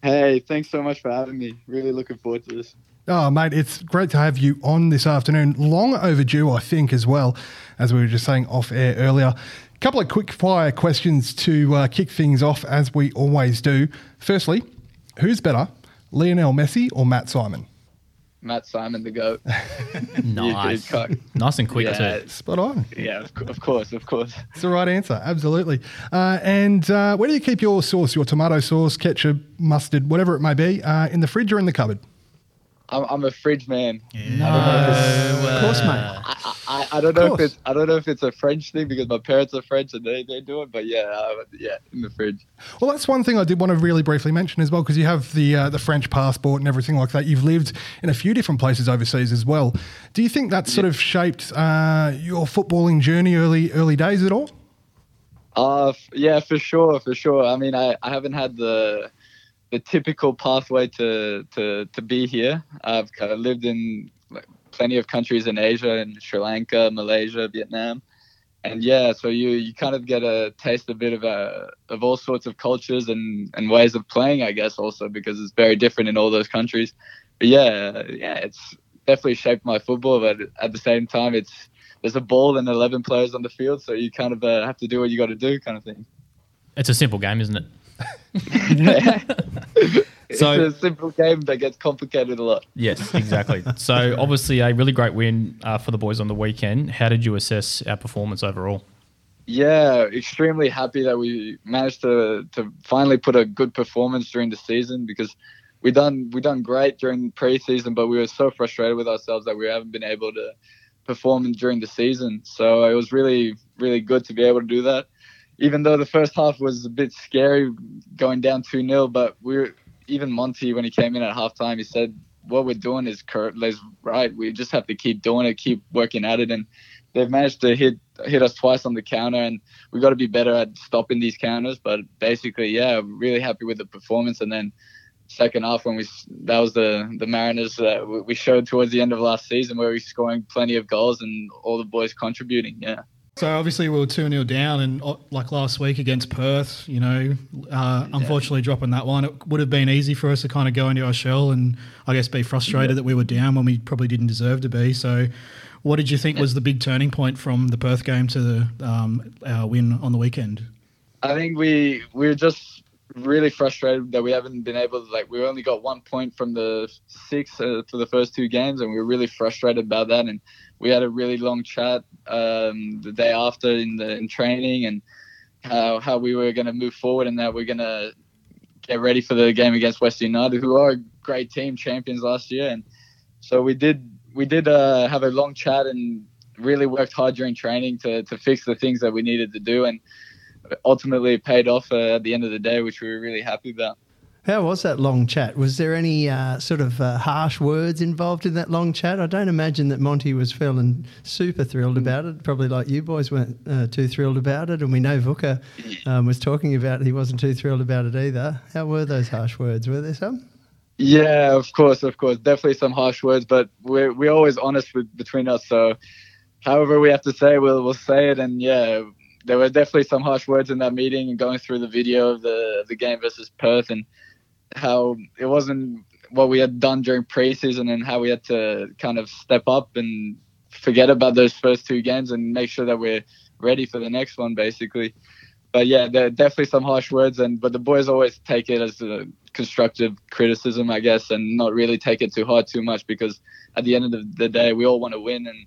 Hey, thanks so much for having me. Really looking forward to this. Oh, mate, it's great to have you on this afternoon. Long overdue, I think, as well, as we were just saying off air earlier. A couple of quick fire questions to uh, kick things off, as we always do. Firstly, who's better, Lionel Messi or Matt Simon? Matt Simon, the goat. <laughs> Nice. Nice and quick, Yeah. too. Spot on. Yeah, of, of course, of course. It's the right answer. Absolutely. Uh, and uh, where do you keep your sauce, your tomato sauce, ketchup, mustard, whatever it may be, uh, in the fridge or in the cupboard? I'm, I'm a fridge man. No, of course, mate. I, I, I don't know if it's I don't know if it's a French thing because my parents are French and they, they do it, but yeah, uh, yeah, in the fridge. Well, that's one thing I did want to really briefly mention as well, because you have the uh, the French passport and everything like that. You've lived in a few different places overseas as well. Do you think that sort of shaped uh, your footballing journey early early days at all? Uh, f- yeah, for sure, for sure. I mean, I, I haven't had the the typical pathway to to to be here. I've kind of lived in plenty of countries in Asia, in Sri Lanka, Malaysia, Vietnam, and yeah, so you you kind of get a taste a bit of a of all sorts of cultures and and ways of playing, I guess, also because it's very different in all those countries. But yeah, yeah, it's definitely shaped my football, but at the same time, it's there's a ball and 11 players on the field, so you kind of uh, have to do what you got to do, kind of thing. It's a simple game, isn't it? <laughs> it's So- a simple game that gets complicated a lot. Yes, exactly. so <laughs> obviously a really great win uh, for the boys on the weekend. How did you assess our performance overall? Yeah, extremely happy that we managed to to finally put a good performance during the season because we done we done great during preseason, but we were so frustrated with ourselves that we haven't been able to perform during the season. So it was really really good to be able to do that. Even though the first half was a bit scary, going down two 0 but we were, even Monty when he came in at halftime, he said what we're doing is is right. We just have to keep doing it, keep working at it, and they've managed to hit hit us twice on the counter, and we've got to be better at stopping these counters. But basically, yeah, really happy with the performance. And then second half, when we that was the the Mariners that we showed towards the end of last season, where we were scoring plenty of goals and all the boys contributing. Yeah. So obviously we were 2 0 down, and like last week against Perth, you know, uh, unfortunately dropping that one, it would have been easy for us to kind of go into our shell and I guess be frustrated that we were down when we probably didn't deserve to be. So, what did you think was the big turning point from the Perth game to the um, our win on the weekend? I think we we were just really frustrated that we haven't been able to like we only got one point from the six uh, for the first two games and we were really frustrated about that and we had a really long chat um, the day after in the in training and how how we were going to move forward and that we're going to get ready for the game against West United who are a great team champions last year and so we did we did uh, have a long chat and really worked hard during training to to fix the things that we needed to do and ultimately paid off uh, at the end of the day, which we were really happy about. How was that long chat? Was there any uh, sort of uh, harsh words involved in that long chat? I don't imagine that Monty was feeling super thrilled about it. Probably like you boys weren't uh, too thrilled about it. And we know Vuka um, was talking about it. He wasn't too thrilled about it either. How were those harsh words? Were there some? Yeah, of course, of course, definitely some harsh words, but we're we're always honest with, between us. So, however we have to say, we'll we'll say it. And yeah, there were definitely some harsh words in that meeting and going through the video of the the game versus Perth and how it wasn't what we had done during preseason and how we had to kind of step up and forget about those first two games and make sure that we're ready for the next one, basically. But yeah, there are definitely some harsh words, and but the boys always take it as a constructive criticism, I guess, and not really take it too hard too much because at the end of the day, we all want to win, and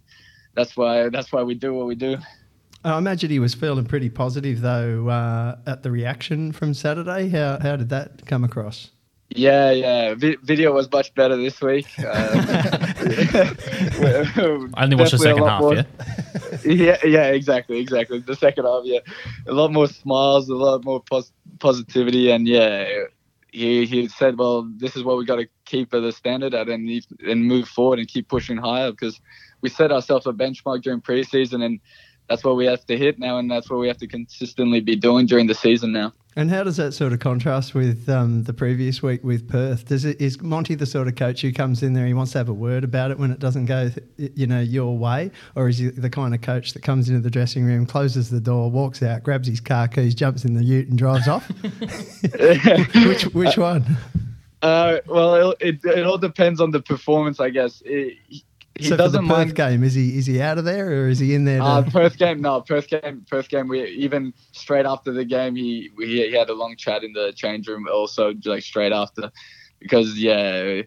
that's why that's why we do what we do. I imagine he was feeling pretty positive though uh, at the reaction from Saturday. How how did that come across? Yeah, yeah. Vi- video was much better this week. <laughs> Uh, <laughs> I only watched the second half, more- yeah? <laughs> yeah, yeah, exactly, exactly. The second half, yeah, a lot more smiles, a lot more pos- positivity, and yeah, he he said, well, this is what we got to keep as a standard at, and need- and move forward and keep pushing higher because we set ourselves a benchmark during preseason, and that's what we have to hit now, and that's what we have to consistently be doing during the season now. And how does that sort of contrast with um, the previous week with Perth? Does it is Monty the sort of coach who comes in there, he wants to have a word about it when it doesn't go, you know, your way, or is he the kind of coach that comes into the dressing room, closes the door, walks out, grabs his car keys, jumps in the Ute, and drives off? <laughs> which which one? Uh, well, it, it, it all depends on the performance, I guess. It, he he so for the Perth mind. game, is he is he out of there or is he in there? To, Uh, Perth game, no, Perth game, Perth game. We even straight after the game, he we, he had a long chat in the change room, also like straight after, because yeah,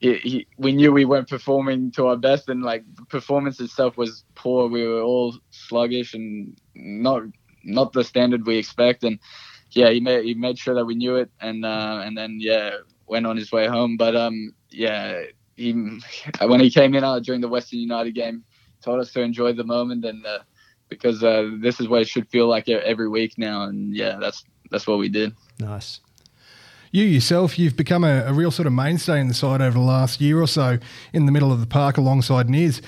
he, he, we knew we weren't performing to our best, and like performance itself was poor. We were all sluggish and not not the standard we expect, and yeah, he made he made sure that we knew it, and uh, and then yeah, went on his way home. But um, yeah, he when he came in uh, during the Western United game, told us to enjoy the moment and uh, because uh, this is what it should feel like every week now, and yeah, that's that's what we did. nice. You yourself, you've become a, a real sort of mainstay in the side over the last year or so in the middle of the park alongside Niz.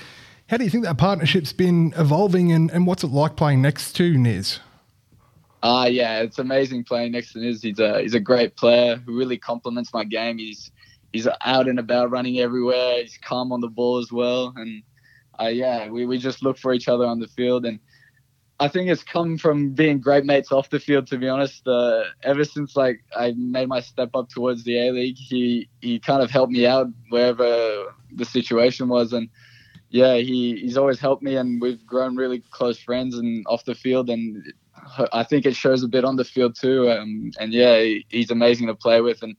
How do you think that partnership's been evolving and, and what's it like playing next to Niz? Ah, yeah, it's amazing playing next to Niz. He's a he's a great player who really complements my game. He's he's out and about, running everywhere. He's calm on the ball as well, and uh, yeah, we, we just look for each other on the field. And I think it's come from being great mates off the field. To be honest, uh, ever since like I made my step up towards the A League, he he kind of helped me out wherever the situation was, and yeah, he he's always helped me, and we've grown really close friends and off the field, and I think it shows a bit on the field too. Um, and yeah, he's amazing to play with, and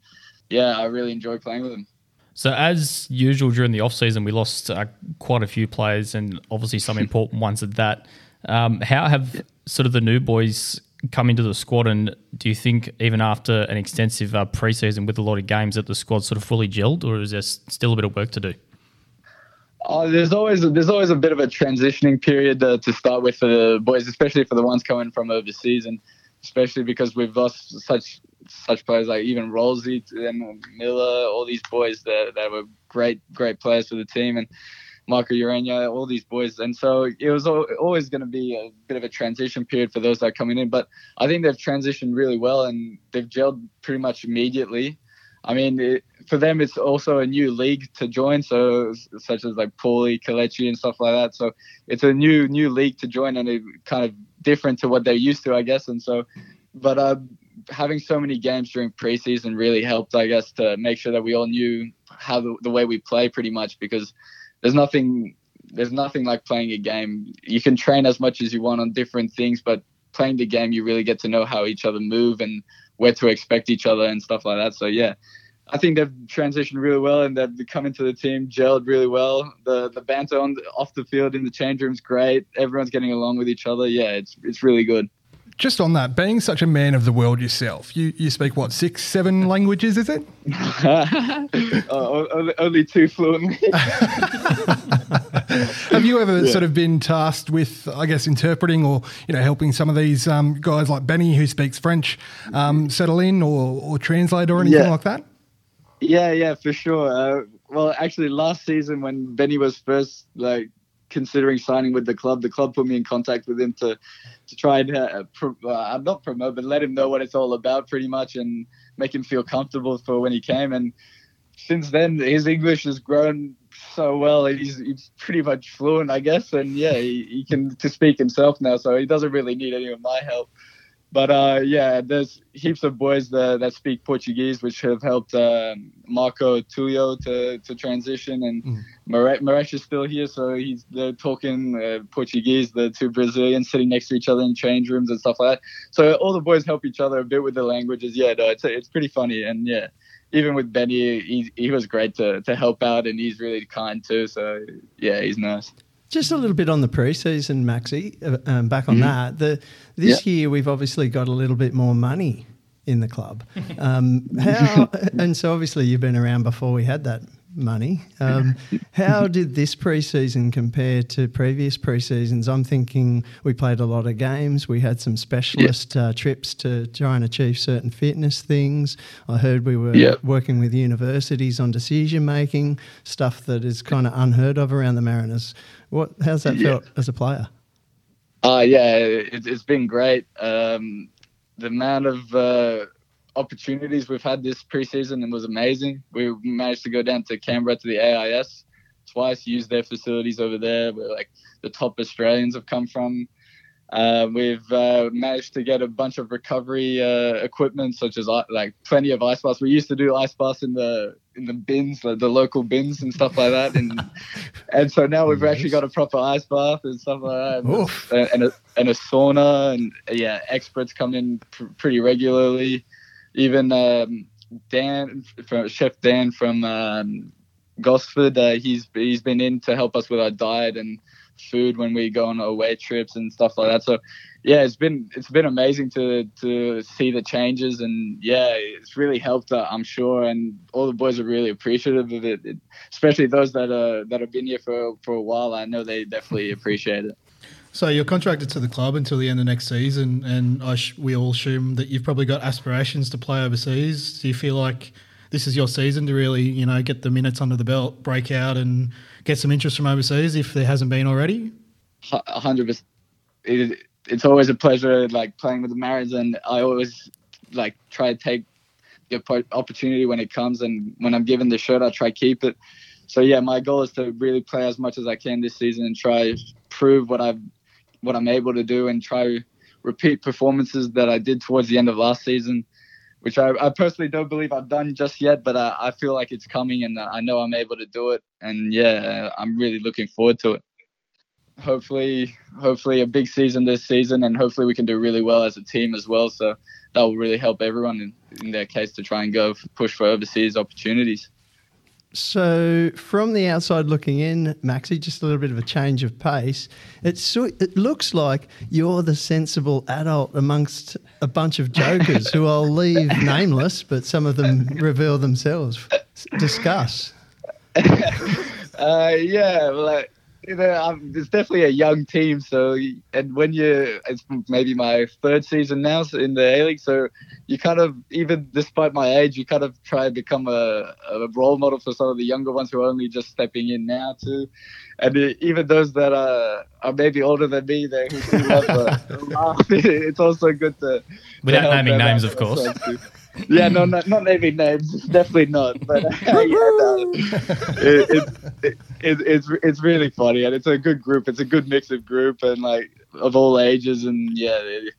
yeah, I really enjoy playing with him. So as usual during the off season, we lost uh, quite a few players, and obviously some <laughs> important ones at that. Um, how have sort of the new boys come into the squad, and do you think even after an extensive uh, preseason with a lot of games that the squad sort of fully gelled, or is there still a bit of work to do? Oh, there's always there's always a bit of a transitioning period uh, to start with for the boys, especially for the ones coming from overseas, and especially because we've lost such such players like even Rolsey and Miller, all these boys that, that were great great players for the team, and Marco Ureña, all these boys. And so it was always going to be a bit of a transition period for those that are coming in. But I think they've transitioned really well and they've gelled pretty much immediately. I mean, it, for them, it's also a new league to join, so such as like Paulie, Kaltak, and stuff like that. So it's a new new league to join, and it kind of different to what they're used to, I guess. And so, but uh, having so many games during preseason really helped, I guess, to make sure that we all knew how the, the way we play, pretty much, because there's nothing there's nothing like playing a game. You can train as much as you want on different things, but playing the game, you really get to know how each other move and where to expect each other and stuff like that. So yeah, I think they've transitioned really well and they've come into the team, gelled really well. The the banter on the, off the field in the change room's great. Everyone's getting along with each other. Yeah, it's it's really good. Just on that, being such a man of the world yourself, you, you speak what six, seven <laughs> languages? Is it? <laughs> uh, only, two fluently. <laughs> Have you ever yeah. sort of been tasked with, I guess, interpreting or you know helping some of these um, guys like Benny who speaks French um, settle in or, or translate or anything yeah. like that? Yeah, yeah, for sure. Uh, well, actually, last season when Benny was first like considering signing with the club, the club put me in contact with him to to try and uh, pro- uh, not promote, but let him know what it's all about, pretty much, and make him feel comfortable for when he came. And since then, his English has grown so well. He's, he's pretty much fluent, I guess, and yeah, he, he can to speak himself now, so he doesn't really need any of my help. But uh, yeah, there's heaps of boys that, that speak Portuguese, which have helped uh, Marco Tulio to, to transition, and mm. Moresche is still here, so he's they're talking uh, Portuguese. The two Brazilians sitting next to each other in change rooms and stuff like that. So all the boys help each other a bit with the languages. Yeah, no, it's it's pretty funny, and yeah, even with Benny, he he was great to to help out, and he's really kind too. So yeah, he's nice. Just a little bit on the preseason, Maxi. Uh, um, back on mm-hmm. that, the this year we've obviously got a little bit more money in the club. <laughs> Um, how and so obviously you've been around before we had that money. Um, how did this preseason compare to previous preseasons? I'm thinking we played a lot of games. We had some specialist uh, trips to try and achieve certain fitness things. I heard we were working with universities on decision making, stuff that is kind of unheard of around the Mariners. What? How's that felt as a player? Uh, yeah, it, has been great. Um, the amount of uh, opportunities we've had this preseason was amazing. We managed to go down to Canberra to the AIS twice, use their facilities over there, where like the top Australians have come from. Uh, we've uh, managed to get a bunch of recovery uh, equipment, such as like plenty of ice baths. We used to do ice baths in the in the bins, like the local bins and stuff like that, and <laughs> and so now we've nice. actually got a proper ice bath and stuff like that, and, and, a, and a sauna, and yeah, experts come in pr- pretty regularly. Even um, Dan, from, Chef Dan from um, Gosford, uh, he's he's been in to help us with our diet and food when we go on away trips and stuff like that. So yeah, it's been it's been amazing to to see the changes and yeah, it's really helped. Uh, I'm sure, and all the boys are really appreciative of it, it, especially those that are that have been here for for a while. I know they definitely appreciate it. So you're contracted to the club until the end of next season, and sh- we all assume that you've probably got aspirations to play overseas. Do you feel like this is your season to really, you know, get the minutes under the belt, break out, and get some interest from overseas if there hasn't been already? hundred percent. It, it's always a pleasure, like playing with the Mariners, and I always like try to take the opportunity when it comes, and when I'm given the shirt, I try to keep it. So yeah, my goal is to really play as much as I can this season and try prove what I've what I'm able to do and try repeat performances that I did towards the end of last season, which I, I personally don't believe I've done just yet, but I, I feel like it's coming and I know I'm able to do it. And yeah, I'm really looking forward to it. Hopefully, hopefully a big season this season, and hopefully we can do really well as a team as well. So that will really help everyone in, in their case to try and go push for overseas opportunities. So, from the outside looking in, Maxi, just a little bit of a change of pace. It's it looks like you're the sensible adult amongst a bunch of jokers who I'll leave <laughs> nameless, but some of them <laughs> reveal themselves. Discuss. <laughs> uh, yeah, well, you know, it's definitely a young team. So, and when you, it's maybe my third season now in the A League. So, you kind of, even despite my age, you kind of try to become a, a role model for some of the younger ones who are only just stepping in now too. And it, even those that are, are maybe older than me, they who love uh, <laughs> laugh. <laughs> It's also good to without to naming names, of course <laughs> yeah, no, not, not naming names, definitely not. But uh, <laughs> yeah, no, it, it, it, it's it's really funny, and it's a good group. It's a good mix of group and like of all ages, and yeah, it,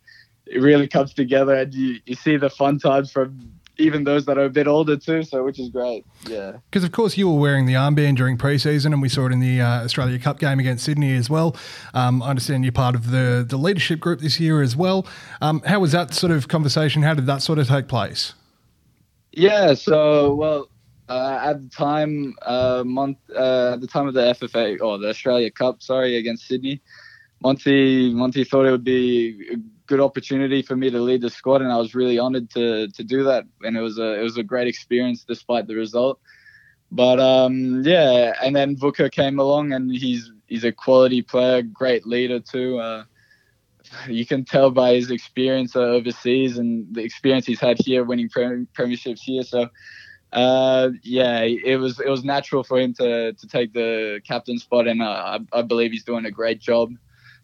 it really comes together, and you, you see the fun times from even those that are a bit older too, so which is great. Yeah. Because of course you were wearing the armband during preseason, and we saw it in the uh, Australia Cup game against Sydney as well. Um, I understand you're part of the the leadership group this year as well. Um, how was that sort of conversation? How did that sort of take place? Yeah. So well. Uh, at the time, uh, month uh, at the time of the FFA or the Australia Cup, sorry, against Sydney, Monty Monty thought it would be good opportunity for me to lead the squad, and I was really honoured to to do that. And it was a it was a great experience despite the result. But um, yeah, and then Vuka came along, and he's he's a quality player, great leader too. Uh, you can tell by his experience overseas and the experience he's had here, winning premierships here. So. Uh, yeah, it was it was natural for him to to take the captain spot, and uh, I, I believe he's doing a great job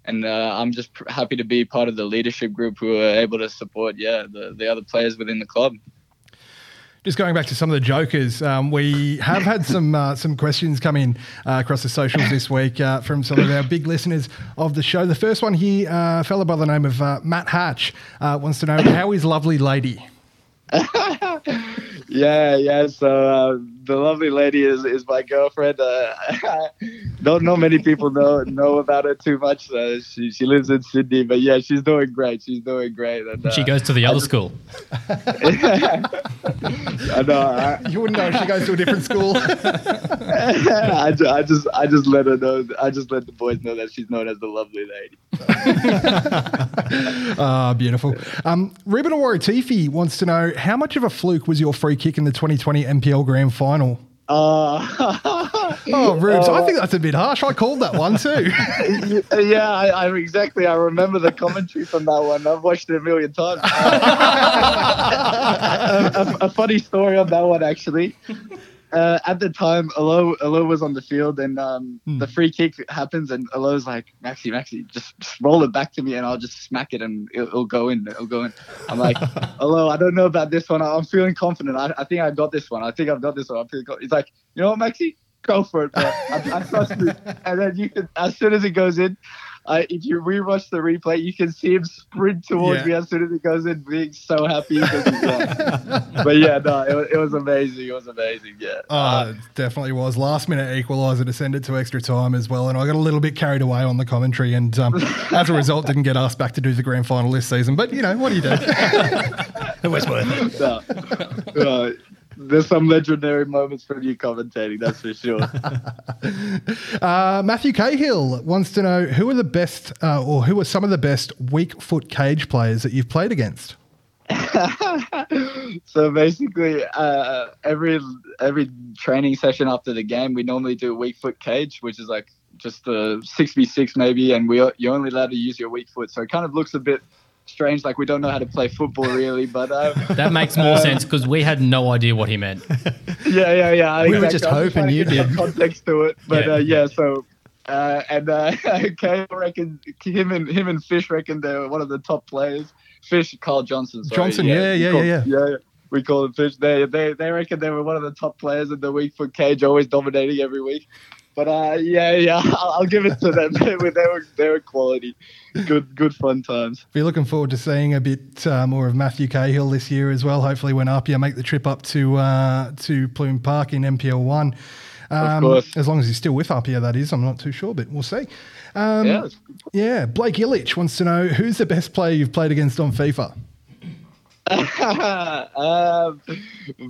and uh, I'm just happy to be part of the leadership group who are able to support, yeah, the, the other players within the club. Just going back to some of the jokers, um, we have had some uh, some questions come in uh, across the socials this week uh, from some of our big listeners of the show. The first one here, uh, a fellow by the name of uh, Matt Hatch, uh, wants to know how is lovely lady. <laughs> yeah, yeah. So the lovely lady is, is my girlfriend. Uh, <laughs> don't know many people know know about her too much. Uh, she she lives in Sydney, but yeah, she's doing great. She's doing great. And, uh, she goes to the other school. <laughs> I know. I, <laughs> you wouldn't know she goes to a different school. I, I just I just let her know. I just let the boys know that she's known as the lovely lady. Ah, beautiful. Um, Ruben Tifi wants to know how much of a fluke was your free kick in the 2020 NPL Grand Final final? Uh, <laughs> oh, Rubes, uh, I think that's a bit harsh. I called that one too. <laughs> yeah, I, I, exactly. I remember the commentary from that one. I've watched it a million times. <laughs> a, a, a, funny story on that one, actually uh, at the time, Alo Alo was on the field, and um, hmm. the free kick happens, and Alo's like, Maxi, Maxi, just, just, roll it back to me, and I'll just smack it, and it'll, it'll go in. It'll go in. I'm like, <laughs> Alo, I don't know about this one. I'm feeling confident. I, I think I've got this one. I think I've got this one. I feel He's like, you know what, Maxi, go for it, bro. I, I trust you. <laughs> And then you can, as soon as it goes in, uh, if you rewatch the replay, you can see him sprint towards yeah. me as soon as he goes in, being so happy <laughs> but yeah, no, it, it, was amazing. It was amazing. Yeah. Oh, uh, definitely was. Last minute equaliser to send it to extra time as well. And I got a little bit carried away on the commentary. And um, as a result, didn't get asked back to do the grand final this season. But, you know, what do you do? <laughs> it was worth it. No, no, there's some legendary moments from you commentating, that's for sure. <laughs> uh, Matthew Cahill wants to know who are the best, uh, or who are some of the best weak foot cage players that you've played against? <laughs> so basically, uh, every every training session after the game, we normally do a weak foot cage, which is like just a six v six maybe, and we you're only allowed to use your weak foot. So it kind of looks a bit strange. Like we don't know how to play football really, but uh, <laughs> that makes more um, sense because we had no idea what he meant. <laughs> Yeah, yeah, yeah. We exactly. were just hoping you did. Context to it, but yeah, uh, yeah so. Uh, and uh, <laughs> Kale reckon him and him and Fish reckon they're one of the top players. Fish, Carl Johnson. Sorry. Johnson, yeah, yeah, yeah, yeah, yeah. yeah. We call him Fish. They, they, they reckon they were one of the top players in the week for cage, always dominating every week. But uh, yeah, yeah, <laughs> I'll, I'll give it to them. <laughs> they were they were they were quality, good good fun times. Be looking forward to seeing a bit uh, more of Matthew Cahill this year as well. Hopefully, when Apia make the trip up to uh, to Pluim Park in NPL one. Um, course. as long as he's still with Apia, that is. I'm not too sure, but we'll see. Um, Yeah. yeah. Blake Illich wants to know who's the best player you've played against on FIFA. <laughs> um,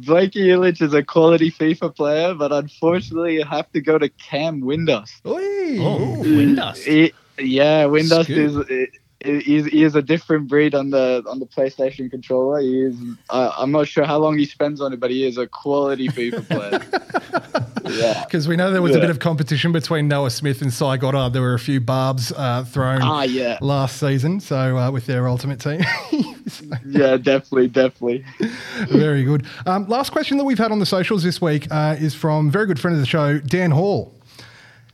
Blakey Illich is a quality FIFA player, but unfortunately, you have to go to Cam Windus. Oi. Oh, Windust. He- yeah, Windus Scoop. is. He is, he is a different breed on the on the PlayStation controller. He is. Uh, I'm not sure how long he spends on it, but he is a quality FIFA player. <laughs> yeah. Because we know there was a bit of competition between Noah Smith and Cy Goddard. There were a few barbs uh, thrown Ah, yeah. last season, so uh, with their ultimate team. <laughs> Yeah, definitely, definitely. <laughs> Very good. Um, last question that we've had on the socials this week uh, is from very good friend of the show, Dan Hall.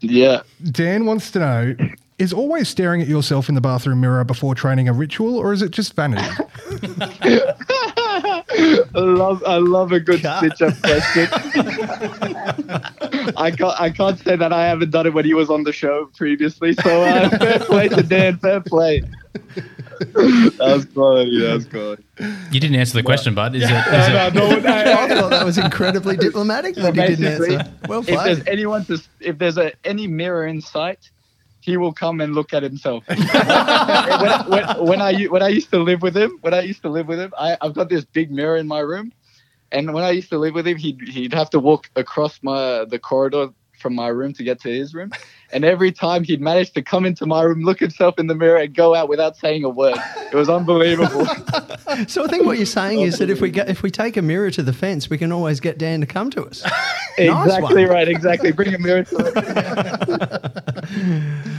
Yeah. Dan wants to know is always staring at yourself in the bathroom mirror before training a ritual, or is it just vanity? <laughs> I love I love a good Cut. stitch up question. I can't I can't say that I haven't done it when he was on the show previously. So uh, fair play to Dan, fair play. that was quality. That was quality. You didn't answer the question, bud. Is it? <laughs> Is No, it no, no, no. <laughs> I thought that was incredibly diplomatic, but he didn't answer. Well if there's anyone to, if there's a, any mirror in sight, he will come and look at himself. <laughs> when, when, when I u- when I used to live with him, when I used to live with him, I, I've got this big mirror in my room, and when I used to live with him, he'd he'd have to walk across my the corridor from my room to get to his room, and every time he'd manage to come into my room, look himself in the mirror, and go out without saying a word. It was unbelievable. <laughs> So I think what you're saying is that if we get, if we take a mirror to the fence, we can always get Dan to come to us. <laughs> exactly one. right. Exactly. Bring a mirror to it.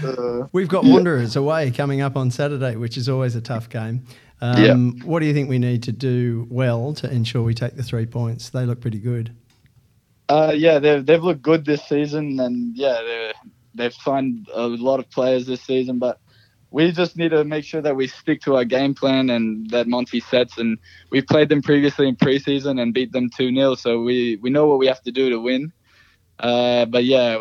Uh, We've got Wanderers away coming up on Saturday, which is always a tough game. Um, Yeah. What do you think we need to do well to ensure we take the three points? They look pretty good. Uh, yeah, they've they've looked good this season, and yeah, they've signed a lot of players this season. But we just need to make sure that we stick to our game plan and that Monty sets. And we've played them previously in preseason and beat them two 0 so we we know what we have to do to win. Uh, but yeah.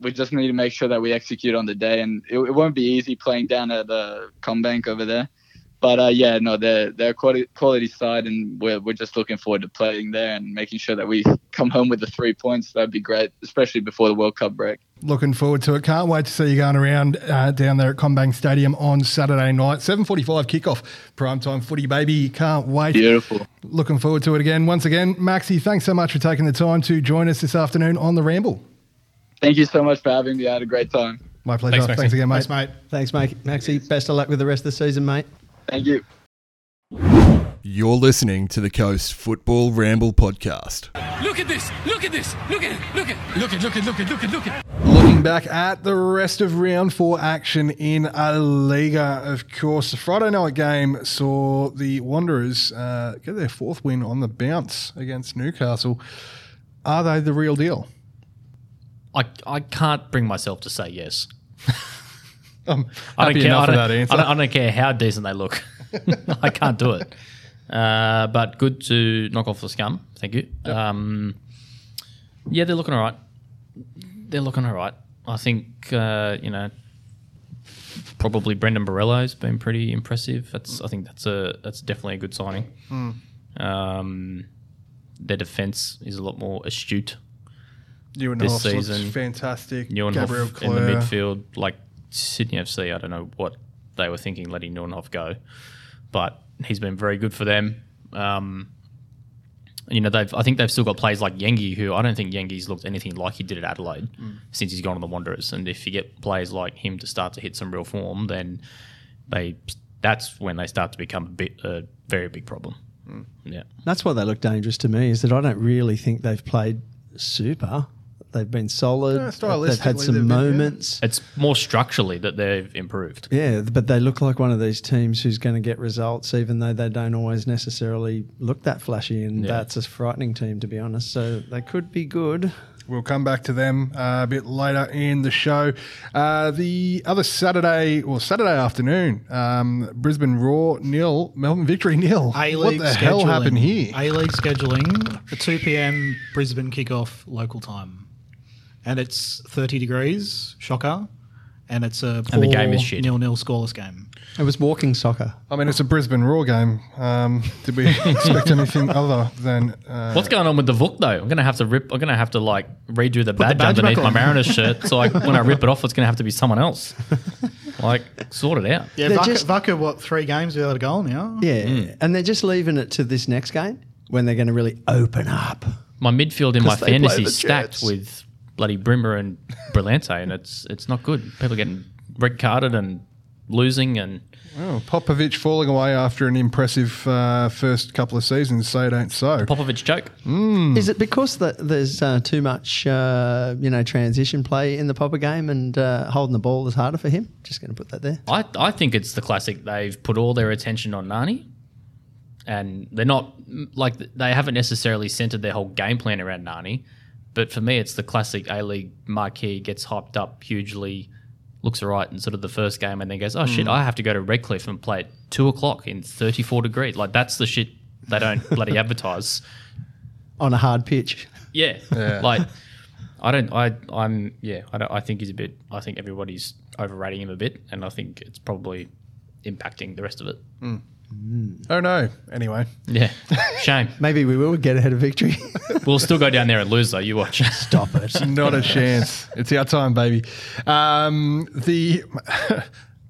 We, just need to make sure that we execute on the day, and it, it won't be easy playing down at the CommBank over there. But uh, yeah, no, they're they're quality, quality side, and we're we're just looking forward to playing there and making sure that we come home with the three points. That'd be great, especially before the World Cup break. Looking forward to it. Can't wait to see you going around uh, down there at CommBank Stadium on Saturday night. 7.45 kickoff. Primetime footy, baby. Can't wait. Beautiful. Looking forward to it again. Once again, Maxi, thanks so much for taking the time to join us this afternoon on The Ramble. Thank you so much for having me. I had a great time. My pleasure. Thanks, Thanks, again, mate. Thanks, mate. Thanks, mate. Maxi, best of luck with the rest of the season, mate. Thank you. You're listening to the Coast Football Ramble podcast. Look at this! Look at this! Look at it! Look at it! look at it! look at it! look at it! look at look at Looking back at the rest of round four action in A Liga, of course, the Friday night game saw the Wanderers uh, get their fourth win on the bounce against Newcastle. Are they the real deal? I, I can't bring myself to say yes. <laughs> I'm I don't care. I don't, that answer. I, don't, I don't care how decent they look. <laughs> I can't do it. Uh, but good to knock off the scum. Thank you. Um, yeah, they're looking all right. They're looking all right. I think uh, you know probably Brandon Borrello's been pretty impressive. That's I think that's a that's definitely a good signing. Um, their defense is a lot more astute. Ewan this Hoffs season, fantastic. Nieuwenhof Gabriel in the midfield, like Sydney FC. I don't know what they were thinking letting Nieuwenhof go, but he's been very good for them. Um, you know, they've. I think they've still got players like Yengi, who I don't think Yengi's looked anything like he did at Adelaide since he's gone to the Wanderers. And if you get players like him to start to hit some real form, then they that's when they start to become a bit a very big problem. Yeah. That's why they look dangerous to me. Is that I don't really think they've played super. They've been solid. Yeah, they've had some they've been, yeah. moments. It's more structurally that they've improved. Yeah, but they look like one of these teams who's going to get results, even though they don't always necessarily look that flashy. And Yeah. that's a frightening team, to be honest. So they could be good. We'll come back to them uh, a bit later in the show. Uh, the other Saturday, or Saturday afternoon, um, Brisbane Roar nil, Melbourne Victory nil. A What League the hell happened here? A League scheduling, a 2 p.m. Brisbane kickoff local time. And it's 30 degrees, shocker, and it's a poor And the game is shit. nil-nil scoreless game. It was walking soccer. I mean, it's a Brisbane Roar game. Um, did we <laughs> expect anything other than uh, What's going on with the Vuk though? I'm gonna have to rip. I'm gonna have to like redo the the badge, badge underneath my on. Mariners shirt. So like when I rip it off, it's gonna have to be someone else. <laughs> like sort it out. Yeah, They're Vaka, just- Vaka, what, three games without a goal now? Yeah, and they're just leaving it to this next game when they're going to really open up. My midfield in my 'Cause they play fantasy the is stacked Jets. with bloody Brimmer and Brillante, and it's it's not good. People getting red carded and losing, and oh, Popovic falling away after an impressive uh, first couple of seasons? Say it ain't so. Popovic joke. Is it because that there's uh, too much, uh, you know, transition play in the Popper game and uh, holding the ball is harder for him? Just going to put that there. I, I think it's the classic. They've put all their attention on Nani, and they're not like they haven't necessarily centered their whole game plan around Nani. But for me, it's the classic A League marquee gets hyped up hugely, looks alright in sort of the first game, and then goes, "Oh shit, hmm. I have to go to Redcliffe and play at two o'clock in thirty-four degrees." Like that's the shit they don't <laughs> bloody advertise. On a hard pitch. Yeah, Yeah. like I don't. I I'm yeah. I don't. I think he's a bit. I think everybody's overrating him a bit, and I think it's probably impacting the rest of it. Hmm. Oh no. Anyway, Yeah, shame. <laughs> Maybe we will get ahead of victory. <laughs> We'll still go down there and lose though. You watch. Stop it. <laughs> not a chance. It's our time, baby. Um, the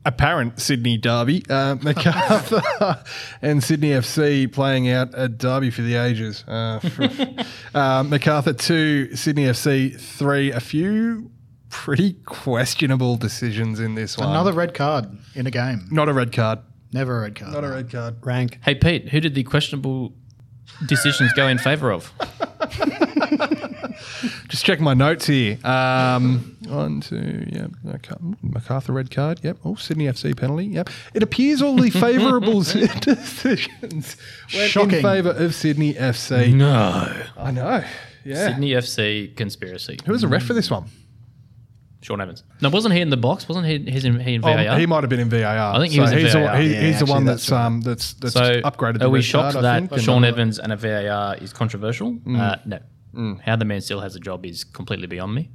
apparent Sydney derby, uh, Macarthur and Sydney FC playing out a derby for the ages. Uh, uh, Macarthur two, Sydney FC three. A few pretty questionable decisions in this one. Another red card in a game. not a red card. Never a red card. Not a red card. Rank. Hey Pete, who did the questionable decisions go in favour of? <laughs> Just check my notes here. Um, one, two, yep. Maca- MacArthur red card. Yep. Oh, Sydney FC penalty. Yep. It appears all the <laughs> favourable <laughs> decisions went in favour of Sydney FC. No. I know. Yeah. Sydney FC conspiracy. Who was the ref for this one? Shaun Evans. No, wasn't he in the box? Wasn't he? He's in, he in Oh, VAR. he might have been in VAR. I think he was in he's The, VAR. one- he- Yeah, he's the one that's that's um that's that's so upgraded. are the we red shocked card, I that think, Sean and- Evans and a VAR is controversial? Uh, no. How the man still has a job is completely beyond me.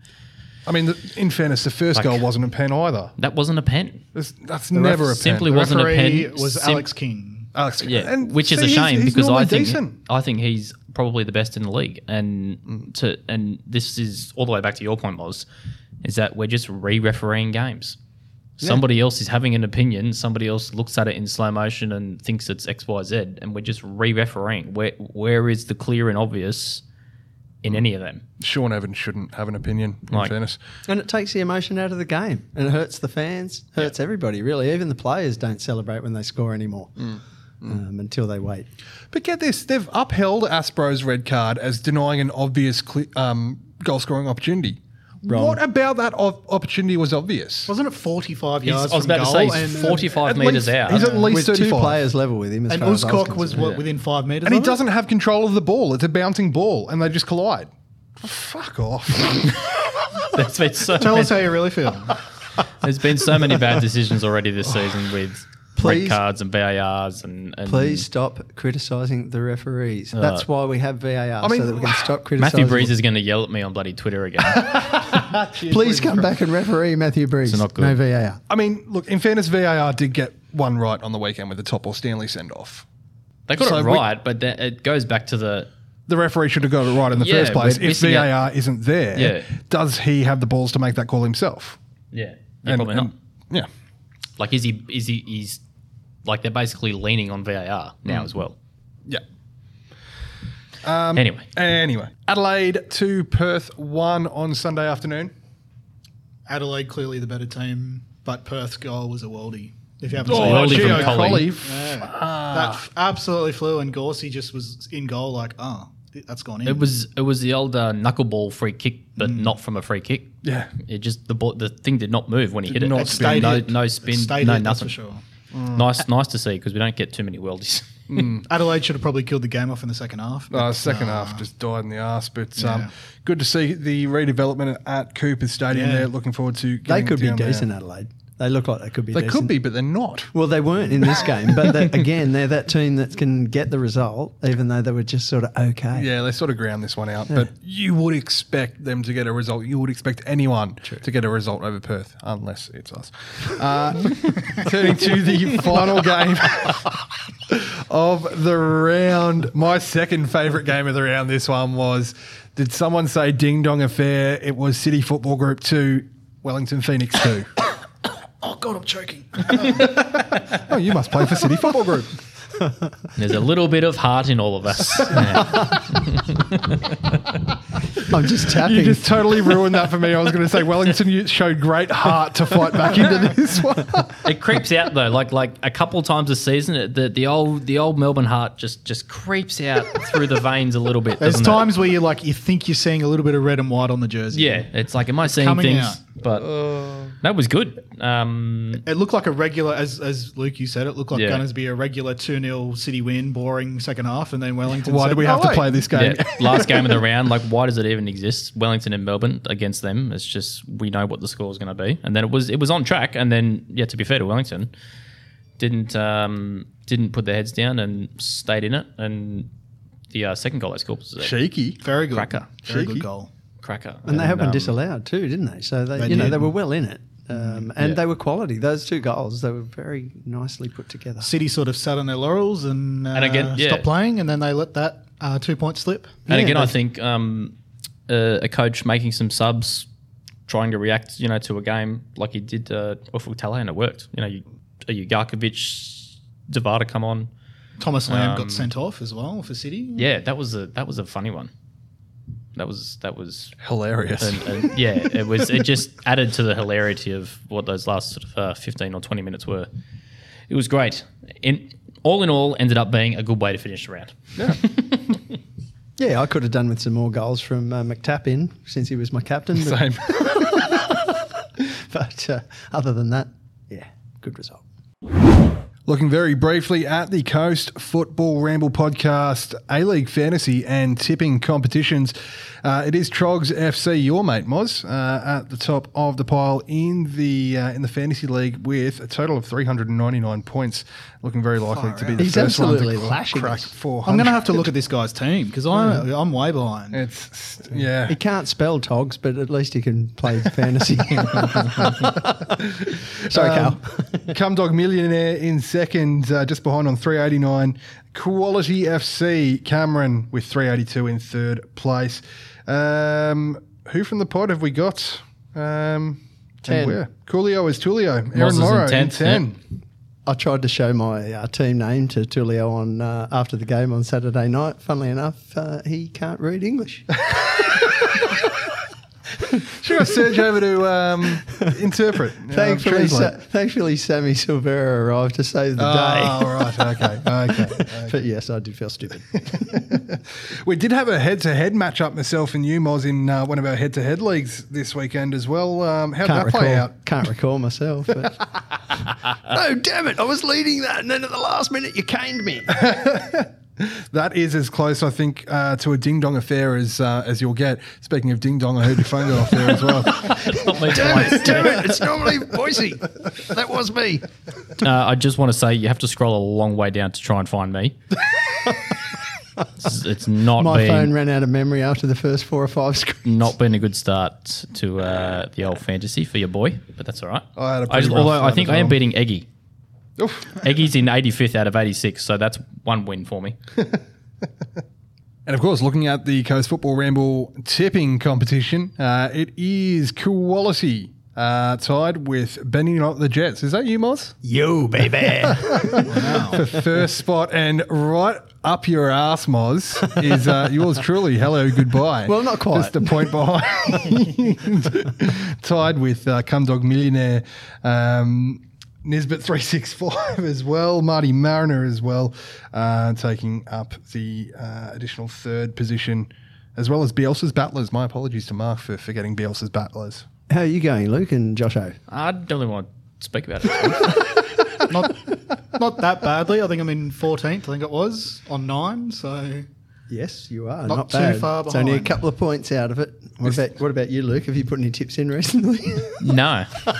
I mean, the, in fairness, the first Like- goal wasn't a pen either. That wasn't a pen. That's, that's never a pen. simply The wasn't a referee pen. was Sim- Alex King. Alex, Yeah, and which is see, a he's- shame he's because I think decent. I think he's probably the best in the league, and Mm. to and this is all the way back to your point was, is that we're just re-refereeing games. Somebody else is having an opinion. Somebody else looks at it in slow motion and thinks it's X, Y, Z, and we're just re-refereeing. Where where is the clear and obvious in any of them? Shaun Evans shouldn't have an opinion. In Like- fairness, And it takes the emotion out of the game. And it hurts the fans, hurts everybody, really. Even the players don't celebrate when they score anymore Um, until they wait. But get this, they've upheld Aspro's red card as denying an obvious cle um, goal scoring opportunity. What about that op- opportunity was obvious? Wasn't it 45 He's- yards I was from about to goal? say he's and, 45 At meters least- out. He's at least With two players level with him. As and far as I Uskok was, concerned. what, within five metres and he of it? doesn't have control of the ball. It's a bouncing ball, and they just collide. Fuck off. <laughs> There's been so Tell many, us how you really feel. there's been so many bad decisions already this season with Please- red cards and VARs and, and Please stop criticising the referees. Uh, That's why we have VAR, I mean, so that we can stop criticising. Matthew Breeze is going to yell at me on bloody Twitter again. <laughs> Please come back and referee Matthew Breeze. not good. No VAR. I mean, look, in fairness, VAR did get one right on the weekend with the Topor Stanley send off. They got So it we- right, but then it goes back to the The referee should have got it right in the Yeah, first place. we're If missing out- VAR isn't there, Yeah. does he have the balls to make that call himself? yeah, yeah probably not. Yeah. Like is he is he he's like they're basically leaning on VAR Mm. now as well. Yeah. Anyway, Anyway, Adelaide to Perth one on Sunday afternoon. Adelaide clearly the better team, but Perth's goal was a worldie. If you haven't Oh, seen it, from Gio Colli. Colli. Yeah. that f- absolutely flew, and Gorsey just was in goal like, oh, that's gone in. it was it was the old uh, knuckleball free kick, but Mm. not from a free kick. Yeah. It just the ball, the thing did not move when he hit it. not It spin. no, no spin, stayed no hit, that's nothing. for sure. Nice, nice to see because we don't get too many worldies. <laughs> Adelaide should have probably killed the game off in the second half. Uh, but, second uh, half just died in the arse, but um, good to see the redevelopment at Cooper Stadium Yeah. there. Looking forward to They getting could be down there. decent, Adelaide. They look like they could be. They decent. could be, but they're not. Well, they weren't in this game, but they, <laughs> again, they're that team that can get the result, even though they were just sort of okay. Yeah, they sort of ground this one out, but you would expect them to get a result. You would expect anyone to get a result over Perth, unless it's us. Uh, <laughs> turning to the final game <laughs> of the round, my second favourite game of the round. This one was. Did someone say Ding Dong Affair? It was City Football Group two, Wellington Phoenix two. Oh God, I'm choking. <laughs> oh, you must play for City Football Group. <laughs> There's a little bit of heart in all of us. <laughs> I'm just tapping. You just totally ruined that for me. I was going to say Wellington you showed great heart to fight back into this one. It creeps out though, like like a couple times a season. it- The the old the old Melbourne heart just just creeps out through the veins a little bit. There's doesn't it? times where you like you think you're seeing a little bit of red and white on the jersey. Yeah, it's like, am I seeing coming things? out. But that was good. Um, It looked like a regular, as as Luke you said, it looked like Yeah. going to be a regular two 0 City win, boring second half, and then Wellington. Why said, do we "Oh, have to wait." play this game? yeah, <laughs> last game of the round. Like, why does it even exist? Wellington and Melbourne against them. It's just we know what the score is going to be, and then it was it was on track. And then, yeah, to be fair to Wellington, didn't um, didn't put their heads down and stayed in it. And the uh, second goal they scored was a Cheeky. Very good, Cracker. very Cheeky. good goal. Cracker. and they had one um, disallowed too, didn't they? So they, They you know, did. they were well in it, um, and Yeah. they were quality. Those two goals, they were very nicely put together. City sort of sat on their laurels and, uh, And again, yeah. stopped playing, and then they let that uh, two point slip. And Yeah, again, I think um, uh, a coach making some subs, trying to react, you know, to a game like he did uh, off with Tala, and it worked. You know, you, uh, you Garkovic, Zawada come on. Thomas Lam Um, got sent off as well for City. Yeah, that was a that was a funny one. That was that was Hilarious. and, and yeah, it was it just <laughs> added to the hilarity of what those last sort of uh, fifteen or twenty minutes were. It was great. In all in all, ended up being a good way to finish the round. Yeah, <laughs> yeah, I could have done with some more goals from uh, McTappin since he was my captain. But, Same. <laughs> but uh, other than that, yeah, good result. Looking very briefly at the Coast Football Ramble podcast, A League fantasy and tipping competitions. Uh, it is Trogs FC, your mate Moz, uh, at the top of the pile in the uh, in the fantasy league with a total of 399 points. Looking very likely to be the He's first one absolutely to lashing crack us. <laughs> 400. I'm going to have to look at this guy's team because I'm I'm way behind. It's yeah. He can't spell Togs, but at least he can play fantasy. <laughs> Sorry, Um, Cal. <laughs> Cum Dog Millionaire in second, uh, just behind on 389. Quality FC Cameron with 382 in third place. Um, who from the pod have we got? Um, Ten. and where? Coolio is Tulio. Aaron Moz is in Morrow in tenth, 10. I tried to show my uh, team name to Tulio on uh, after the game on Saturday night. Funnily enough, uh, he can't read English. <laughs> Should I search over to um, interpret? uh, <laughs> thankfully, Sa- translate? thankfully, Sammy Silvera arrived to save the day. Oh, right. Okay. Okay. <laughs> okay. But yes, I did feel stupid. <laughs> We did have a head-to-head matchup, myself and you, Moz, in uh, one of our head-to-head leagues this weekend as well. Um, how did Can't that play recall. out? Can't recall myself. But no, damn it! I was leading that, and then at the last minute, you caned me. <laughs> That is as close, I think, uh, to a ding dong affair as uh, as you'll get. Speaking of ding dong, I heard your phone go off there as well. <laughs> Not me damn twice. it! Damn it! It's normally Boise. That was me. Uh, I just want to say you have to scroll a long way down to try and find me. <laughs> it's, it's not My been phone ran out of memory after the first four or five screens. not been a good start to uh, the old fantasy for your boy, but that's all right. I had a I pretty just, rough although I think I am beating Eggy. Oof. Eggy's in 85th out of 86, so that's one win for me. <laughs> And of course, looking at the Coast Football Ramble tipping competition, uh, it is quality. Uh, tied with Benny Not the Jets. Is that you, Moz? Yo, baby. <laughs> For first spot. And right up your ass, Moz, is uh, <laughs> yours truly. Hello, goodbye. Well, not quite. Just a point behind. tied with uh, Cum Dog Millionaire. Um, Nisbet 365 as well, Marty Mariner as well, uh, taking up the uh, additional third position, as well as Bielsa's Battlers. My apologies to Mark for forgetting Bielsa's Battlers. How are you going, Luke and Josho? I don't really want to speak about it. <laughs> not not that badly. I think I'm in 14th. I think it was on nine. So Yes, you are. Not Not, too bad. far behind. It's only a couple of points out of it. What about, what about you, Luke? Have you put any tips in recently? <laughs> No, <laughs> well,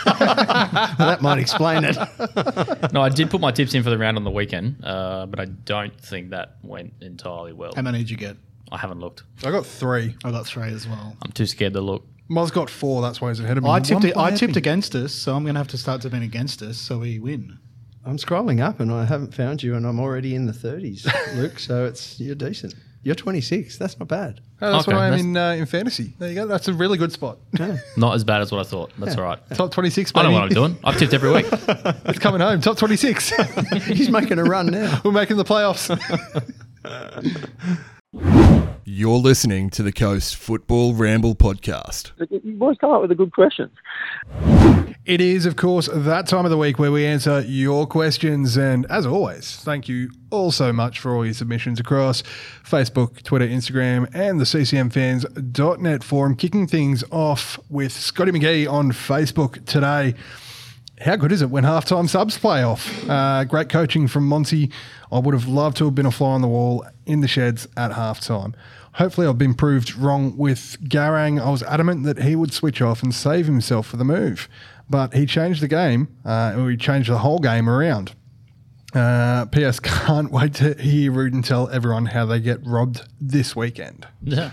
that might explain it. <laughs> no, I did put my tips in for the round on the weekend, uh, but I don't think that went entirely well. How many did you get? I haven't looked. I got three. I got three as well. I'm too scared to look. Moz got four. That's why he's ahead of me. I tipped. It, I tipped against us, so I'm going to have to start tipping against us so we win. I'm scrolling up and I haven't found you, and I'm already in the 30s, Luke. So it's you're decent. You're 26. That's not bad. Oh, that's Okay, what I am that's- in uh, in fantasy. There you go. That's a really good spot. <laughs> Not as bad as what I thought. That's all right. Top twenty six. I know what I'm doing. I've tipped every week. <laughs> It's coming home. Top twenty six. <laughs> He's making a run now. We're making the playoffs. You're listening to the Coast Football Ramble podcast. You boys come up with a good question. It is, of course, that time of the week where we answer your questions. And as always, thank you all so much for all your submissions across Facebook, Twitter, Instagram, and the CCMFans.net forum. Kicking things off with Scotty McGee on Facebook today. How good is it when halftime subs play off? Uh, great coaching from Monty. I would have loved to have been a fly on the wall in the sheds at halftime. Hopefully, I've been proved wrong with Garang. I was adamant that he would switch off and save himself for the move, but he changed the game, uh, or he changed the whole game around. Uh, P.S. <laughs> Can't wait to hear Rudin tell everyone how they get robbed this weekend. <laughs> Yeah.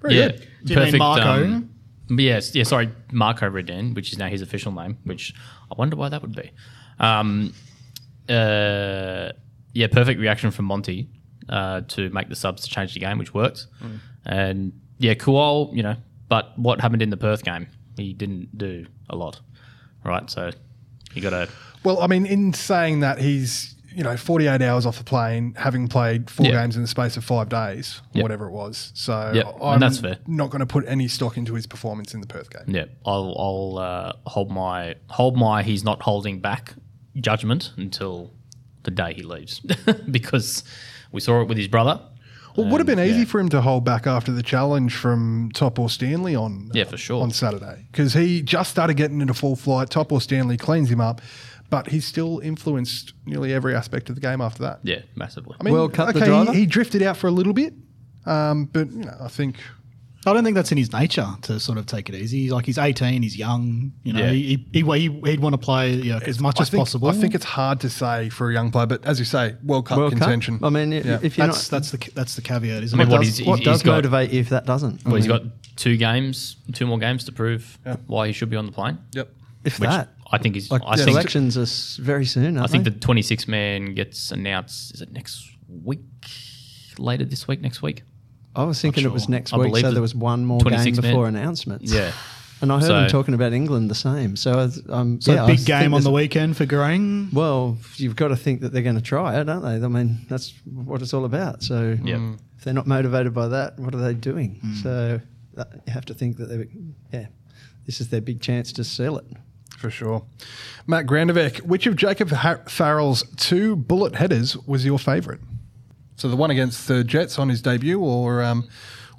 Very yeah. good. Do you mean Marco? um, yes. Yeah. Sorry, Marco Redin, which is now his official name. Which I wonder why that would be. Um, uh, yeah. Perfect reaction from Monty uh, to make the subs to change the game, which worked. Mm. And yeah, Kuol, you know, but what happened in the Perth game? He didn't do a lot, right? So you got to. Well, I mean, in saying that, he's you know 48 hours off the plane, having played four Yeah. games in the space of five days, Yep. whatever it was. So Yep, I'm that's fair. not going to put any stock into his performance in the Perth game. Yeah, I'll, I'll uh, hold my hold my he's not holding back judgment until the day he leaves <laughs> because we saw it with his brother. Well, it would have been easy yeah. for him to hold back after the challenge from Topor Stanley on Yeah, for sure. on Saturday because he just started getting into full flight. Topor Stanley cleans him up, but he's still influenced nearly every aspect of the game after that. Yeah, massively. I mean, World Cup, the okay, driver? he, he drifted out for a little bit, um, but you know, I think I don't think that's in his nature to sort of take it easy. Like he's 18, he's young. You know, Yeah. he, he, he, he'd want to play you know, as much I as think, possible. I think it's hard to say for a young player, but as you say, World Cup World Cup. contention. I mean, Yeah. if you're that's not, that's the that's the caveat, isn't I mean, it? what what does, what does got- motivate you if that doesn't? well, he's got two games, two more games to prove Yeah. why he should be on the plane. Yep. if Which that. I think is. Like I the think. elections are very soon. I Aren't think they? the 26 man gets announced. Is it next week? Later this week? Next week? I was thinking it was next I week, so there was one more game 26 men. before announcements. Yeah. And I heard So- him talking about England the same. So, I was- um, So yeah, I big think game on the weekend for Garang. Well, you've got to think that they're going to try it, don't they? I mean, that's what it's all about. So, Yep. if they're not motivated by that, what are they doing? Hmm. So, that, you have to think that they, yeah, this is their big chance to sell it. For sure. Matt Grandevek, which of Jacob ha- Farrell's two bullet headers was your favourite? So the one against the Jets on his debut, or um,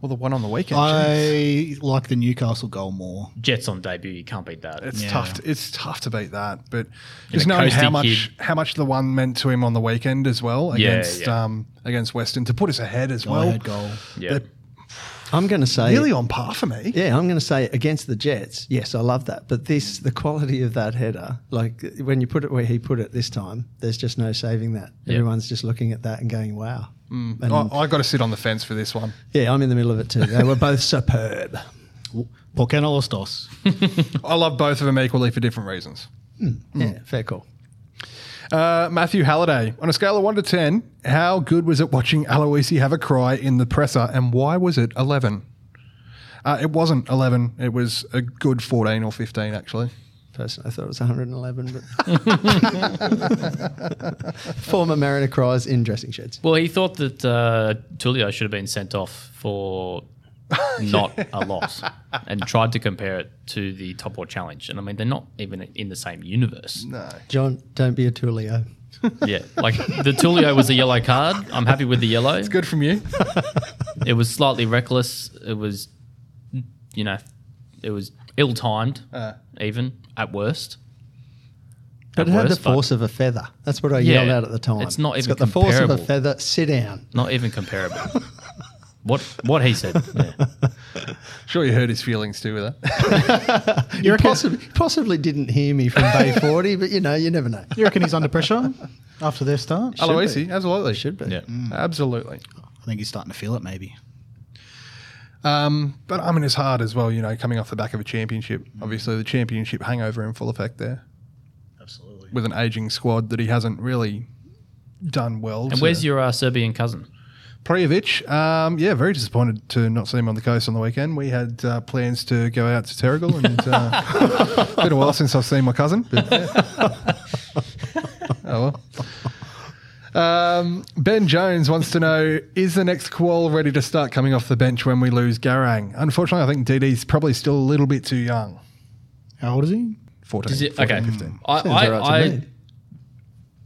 or the one on the weekend? I like the Newcastle goal more. Jets on debut. You can't beat that. it's Yeah. tough. To, it's tough to beat that, but just a knowing how coasting much kid. how much the one meant to him on the weekend as well Yeah, against yeah. Um, against Western to put us ahead as Well, well. head goal. yeah. they're I'm going to say, Nearly on par for me. yeah, I'm going to say against the Jets. Yes, I love that. But this, the quality of that header, like when you put it where he put it this time, there's just no saving that. Yeah. Everyone's just looking at that and going, wow. Mm. And I, I got to sit on the fence for this one. yeah, I'm in the middle of it too. They were both superb. ¿Por qué no los dos? <laughs> I love both of them equally for different reasons. Hmm. Hmm. Yeah, fair call. Uh, Matthew Halliday, on a scale of 1 to 10, how good was it watching Aloisi have a cry in the presser and why was it 11? Uh, it wasn't 11. It was a good 14 or 15, actually. Personally, I thought it was 111, but <laughs> former Mariner cries in dressing sheds. Well, he thought that uh, Tulio should have been sent off for <laughs> not a loss and tried to compare it to the Topor Challenge. And I mean, they're not even in the same universe. No. John, don't be a Tulio. <laughs> Yeah. Like the Tulio was a yellow card. I'm happy with the yellow. It's good from you. <laughs> It was slightly reckless. It was, you know, it was ill timed, Uh. even at worst. But At it had the worst, but force of a feather. That's what I Yeah, yelled out at the time. it's not It's even got the force of a feather. Sit down. Not even comparable. What what he said. <laughs> Yeah. Sure, you hurt his feelings too with that. <laughs> You possibly, possibly didn't hear me from Bay 40, but you know, you never know. You reckon he's under pressure after their start? I Aloisi, absolutely. Should be. Yeah. Absolutely. I think he's starting to feel it. Maybe. Um, but I mean, it's hard as well, you know, coming off the back of a championship. Obviously, the championship hangover in full effect there Absolutely. with an aging squad that he hasn't really done well. And to- where's your uh, Serbian cousin? Prijovic, um, yeah, very disappointed to not see him on the coast on the weekend. We had uh, plans to go out to Terrigal, and uh, <laughs> been a while since I've seen my cousin. But, yeah. oh well. Um, ben Jones wants to know: Is the next Kuol ready to start coming off the bench when we lose Garang? Unfortunately, I think DD's probably still a little bit too young. How old is he? 14, Is it 14, okay? 15. I, I, all right to I me.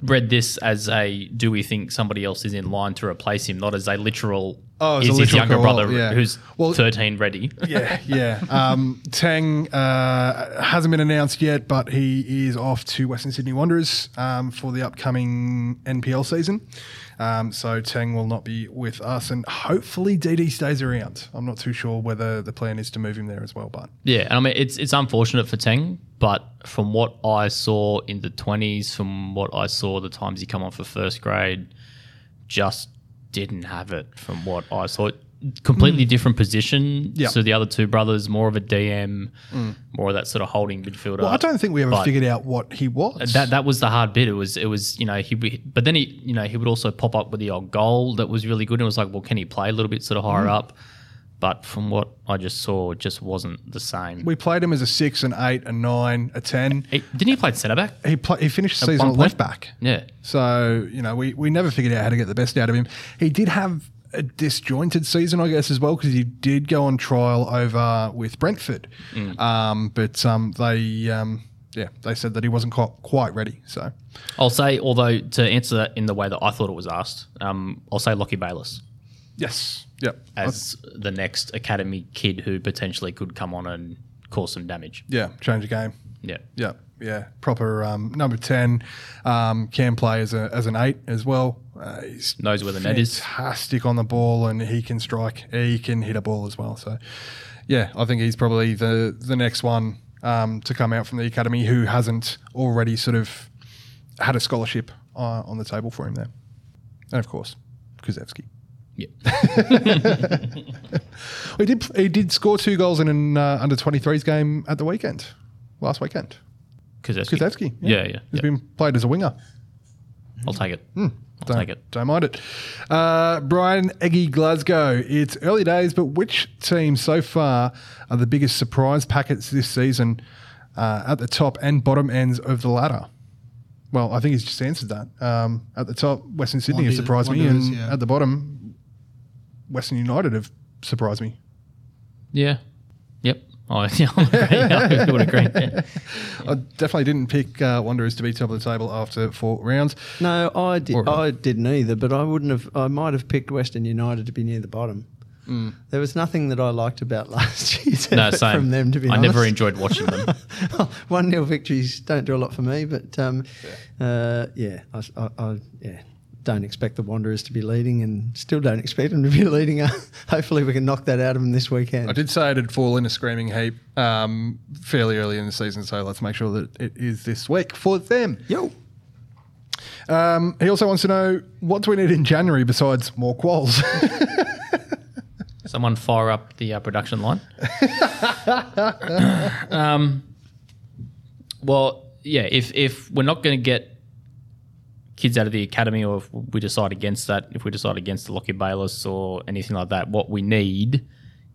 Read this as a do we think somebody else is in line to replace him, not as a literal. Oh, is a his younger brother yeah. who's Well- thirteen ready? yeah, <laughs> yeah. Um, Teng uh, hasn't been announced yet, but he is off to Western Sydney Wanderers um, for the upcoming NPL season. Um, so Teng will not be with us, and hopefully DD stays around. I'm not too sure whether the plan is to move him there as well, but Yeah, and I mean it's it's unfortunate for Teng, but from what I saw in the twenties, from what I saw the times he come on for first grade, just didn't have it. From what I saw, completely mm. different position Yeah. to the other two brothers, more of a DM, mm. more of that sort of holding midfielder. well, I don't think we ever But- figured out what he was. that that was the hard bit. It was it was you know he but then he you know he would also pop up with the odd goal that was really good. And it was like, well, can he play a little bit sort of higher mm. up? But from what I just saw, it just wasn't the same. we played him as a six, an eight, a nine, a ten. He- didn't he play centre back? He play, he finished the season at left back. Yeah. So, you know, we, we never figured out how to get the best out of him. He did have a disjointed season, I guess, as well, because he did go on trial over with Brentford. Um, but um, they, um, yeah, they said that he wasn't quite, quite ready. So, I'll say, although to answer that in the way that I thought it was asked, um, I'll say Lockie Bayless yes. Yep. as the next academy kid who potentially could come on and cause some damage. yeah, change the game. Yeah. Yeah, yeah. Proper um, number 10 um, can play as, a, as an eight as well. Uh, he's Knows where the net is. fantastic on the ball and he can strike. He can hit a ball as well. So, yeah, I think he's probably the, the next one um, to come out from the academy who hasn't already sort of had a scholarship uh, on the table for him there. And of course, Kuzevsky. Yeah. <laughs> He did, he did score two goals in an uh, under 23s game at the weekend, last weekend. Kuzevsky. Kuzevsky. Yeah, yeah. He's yeah. been played as a winger. I'll take it. Hmm. I'll Don't, take it. Don't mind it. Uh, Brian Eggy Glasgow. It's early days, but which team so far are the biggest surprise packets this season uh, at the top and bottom ends of the ladder? Well, I think he's just answered that. Um, at the top, Western Sydney has Wanderers- surprised me, and yeah. at the bottom, Western United have surprised me. Yeah. Yep. Oh, <laughs> yeah, I would agree. I. Yeah. I definitely didn't pick uh, Wanderers to be top of the table after four rounds. No, I did. Or- I didn't either, but I wouldn't have. I might have picked Western United to be near the bottom. There was nothing that I liked about <laughs> last year's No, same. from them. To be I honest, I never enjoyed watching them. <laughs> one 0 victories don't do a lot for me, but um, uh, yeah, I, I, I yeah don't expect the Wanderers to be leading, and still don't expect them to be <laughs> leading. Hopefully, we can knock that out of them this weekend. I did say it'd fall in a screaming heap um, fairly early in the season, so let's make sure that it is this week for them. Yo, Um, he also wants to know what do we need in January besides more Kuols? <laughs> Someone fire up the uh, production line. <laughs> um, well, yeah. If if we're not going to get kids out of the academy, or if we decide against that, if we decide against the Lockie Bayless or anything like that, what we need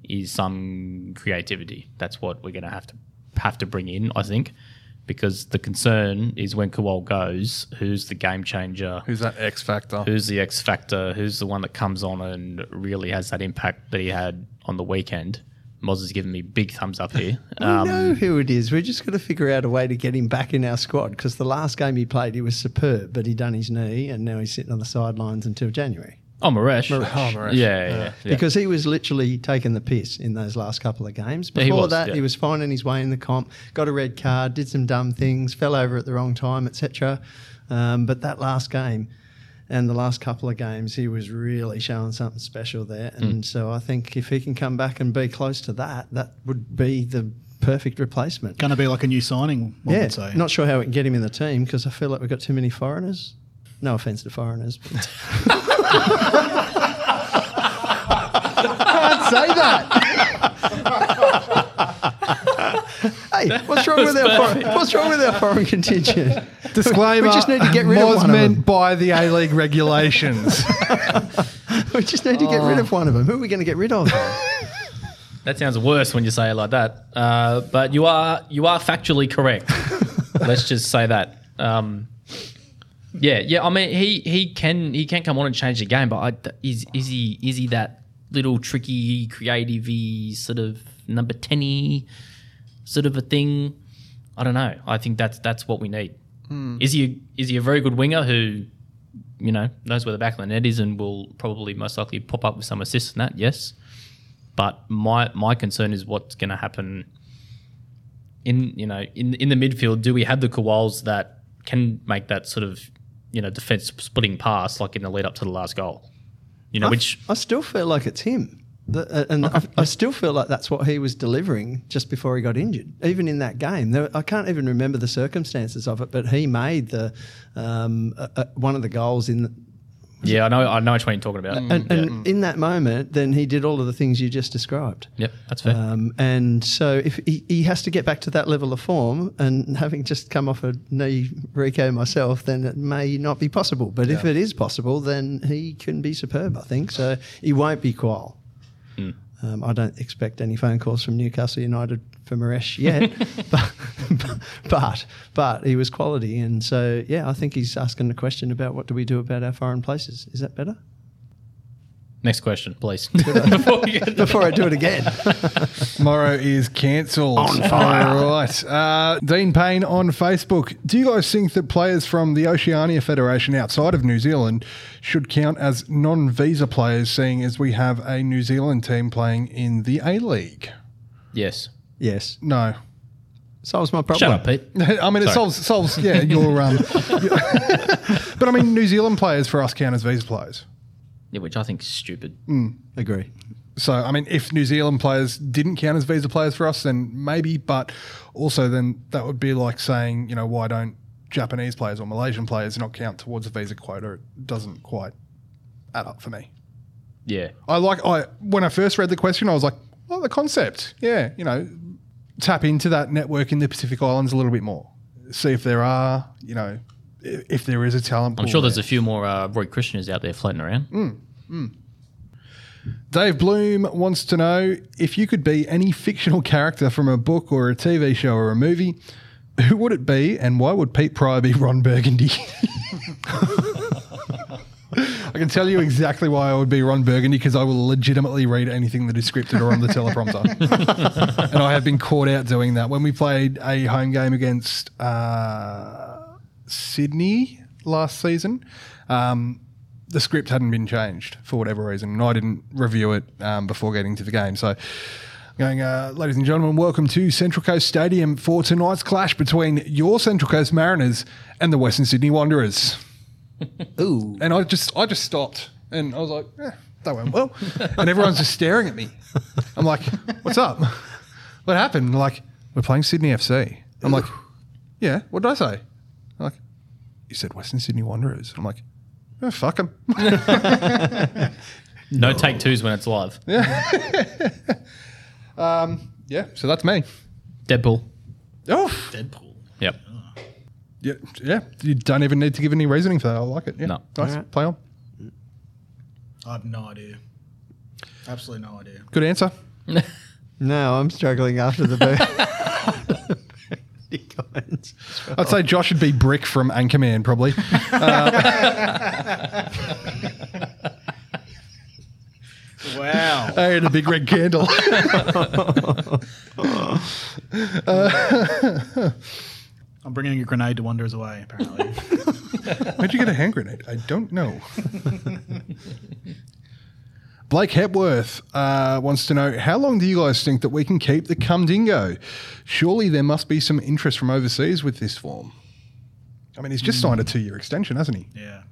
is some creativity. That's what we're going to have to have to bring in, I think, because the concern is when Kuol goes, who's the game changer? Who's that X factor? who's the X factor, who's the one that comes on and really has that impact that he had on the weekend. Moz has given me big thumbs up here. <laughs> we Um, know who it is. We're just going to figure out a way to get him back in our squad because the last game he played, he was superb, but he done his knee, and now he's sitting on the sidelines until January. oh, Moresche. Moresche. Oh, Moresche. Yeah, yeah, yeah. because he was literally taking the piss in those last couple of games. Yeah, he Before was, that, yeah. he was finding his way in the comp, got a red card, did some dumb things, fell over at the wrong time, etc. Um, but that last game, And the last couple of games, he was really showing something special there. Hmm. And so I think if he can come back and be close to that, that would be the perfect replacement. Going to be like a new signing, one yeah, would say. not sure how we can get him in the team because I feel like we've got too many foreigners. No offense to foreigners. But <laughs> Can't say that. Hey, what's wrong with our foreign, what's wrong with our foreign contingent? Disclaimer: We just need to get rid of was one of meant them. by the A League regulations. <laughs> We just need to get rid Oh. of one of them. Who are we going to get rid of? That sounds worse when you say it like that. Uh, but you are you are factually correct. <laughs> Let's just say that. Um, yeah, yeah. I mean, he he can he can come on and change the game, but I, is is he is he that little tricky, creative sort of number ten sort of a thing? I don't know. I think that's that's what we need. Is he is he a very good winger who you know knows where the back of the net is and will probably most likely pop up with some assists and that? Yes. But my my concern is what's going to happen in you know in in the midfield. Do we have the Kuols that can make that sort of you know defense splitting pass like in the lead up to the last goal? You know, I- which I still feel like it's him. The- uh, and I, I still feel like that's what he was delivering just before he got injured. Even in that game, there, I can't even remember the circumstances of it, but he made the um, uh, uh, one of the goals in. The, yeah, I know I know which one you're talking about. and, and in that moment, then he did all of the things you just described. Yep, that's fair. Um, and so if he, he has to get back to that level of form, and having just come off a knee Rico myself, then it may not be possible. But if it is possible, then he can be superb. I think so. He won't be Kuol. Um, I don't expect any phone calls from Newcastle United for Moresche yet, <laughs> but, but but he was quality, and so yeah, I think he's asking the question about what do we do about our foreign places. Is that better? Next question, please. <laughs> Before we get- Before I do it again. <laughs> Morrow is cancelled. On fire. All right. Uh, Dean Payne on Facebook. Do you guys think that players from the Oceania Federation outside of New Zealand should count as non visa players, seeing as we have a New Zealand team playing in the A League? yes. yes, No. solves my problem. Shut up, Pete. <laughs> I mean, it solves, solves, yeah, your. Um, but I mean, New Zealand players for us count as visa players. Yeah, which I think is stupid. Mm, agree. So, I mean, if New Zealand players didn't count as visa players for us, then maybe, but also then that would be like saying, you know, why don't Japanese players or Malaysian players not count towards a visa quota? It doesn't quite add up for me. Yeah. I like, I when I first read the question, I was like, well, the concept, yeah, you know, tap into that network in the Pacific Islands a little bit more. See if there are, you know, if there is a talent I'm sure there's there. a few more uh, Roy Krishnas out there floating around. Dave Bloom wants to know if you could be any fictional character from a book or a TV show or a movie, who would it be and why would Pete Pryor be Ron Burgundy? <laughs> I can tell you exactly why I would be Ron Burgundy because I will legitimately read anything that is scripted or on the teleprompter. <laughs> and I have been caught out doing that. When we played a home game against uh, Sydney last season, um, the script hadn't been changed for whatever reason, and I didn't review it um, before getting to the game. So, going, uh, ladies and gentlemen, welcome to Central Coast Stadium for tonight's clash between your Central Coast Mariners and the Western Sydney Wanderers. <laughs> Ooh. And I just, I just stopped, and I was like, eh, that went well, <laughs> and everyone's just staring at me. I'm like, what's up? <laughs> What happened? Like, we're playing Sydney FC. I'm like, yeah. What did I say? They're like, you said Western Sydney Wanderers. I'm like, oh, fuck them. <laughs> No take twos when it's live. Yeah, <laughs> um, Yeah. so that's me. Deadpool. Oh, Deadpool. Yep. yeah, yeah. You don't even need to give any reasoning for that. I like it. Yeah, No. nice. Alright. Play on. I have no idea. Absolutely no idea. Good answer. <laughs> No, I'm struggling after the Bur- comments. <laughs> I'd say Josh would be Brick from Anchorman, probably. <laughs> Wow. I had a big red candle. <laughs> I'm bringing a grenade to Wanderers away, apparently. Where'd you get a hand grenade? I don't know. Blake Hepworth uh, wants to know how long do you guys think that we can keep the cum dingo? Surely there must be some interest from overseas with this form. I mean, he's just signed a two year extension, hasn't he? yeah.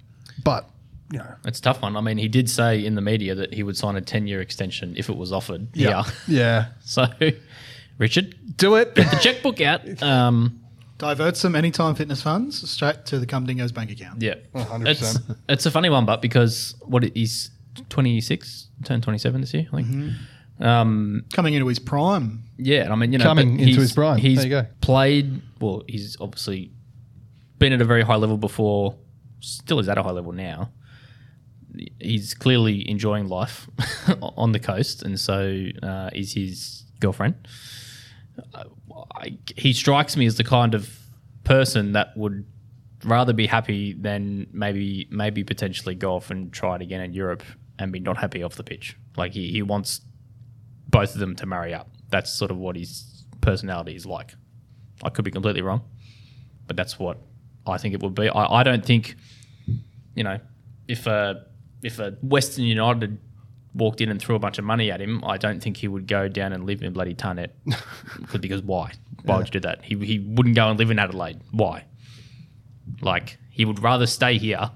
But you know, It's a tough one. I mean, he did say in the media that he would sign a 10 year extension if it was offered. Yeah. <laughs> yeah, So, Richard, do it. Get the checkbook out. Um, Divert some anytime fitness funds straight to the Cumdingo's bank account. yeah. 100%. It's, it's a funny one, but because what he's 26, turned 27 this year, I think. Um, Coming into his prime. Yeah, I mean, you know, Coming into he's- his prime. He's There you go. played. Well, he's obviously been at a very high level before. Still is at a high level now. He's clearly enjoying life <laughs> on the coast, and so uh, is his girlfriend. Uh, I, he strikes me as the kind of person that would rather be happy than maybe maybe potentially go off and try it again in Europe and be not happy off the pitch. Like he, he wants both of them to marry up. That's sort of what his personality is like. I could be completely wrong, but that's what I think it would be. I, I don't think, you know, if a if a Western United walked in and threw a bunch of money at him, I don't think he would go down and live in bloody Tarneit. <laughs> because why? Why would you do that? He he wouldn't go and live in Adelaide. Why? Like he would rather stay here,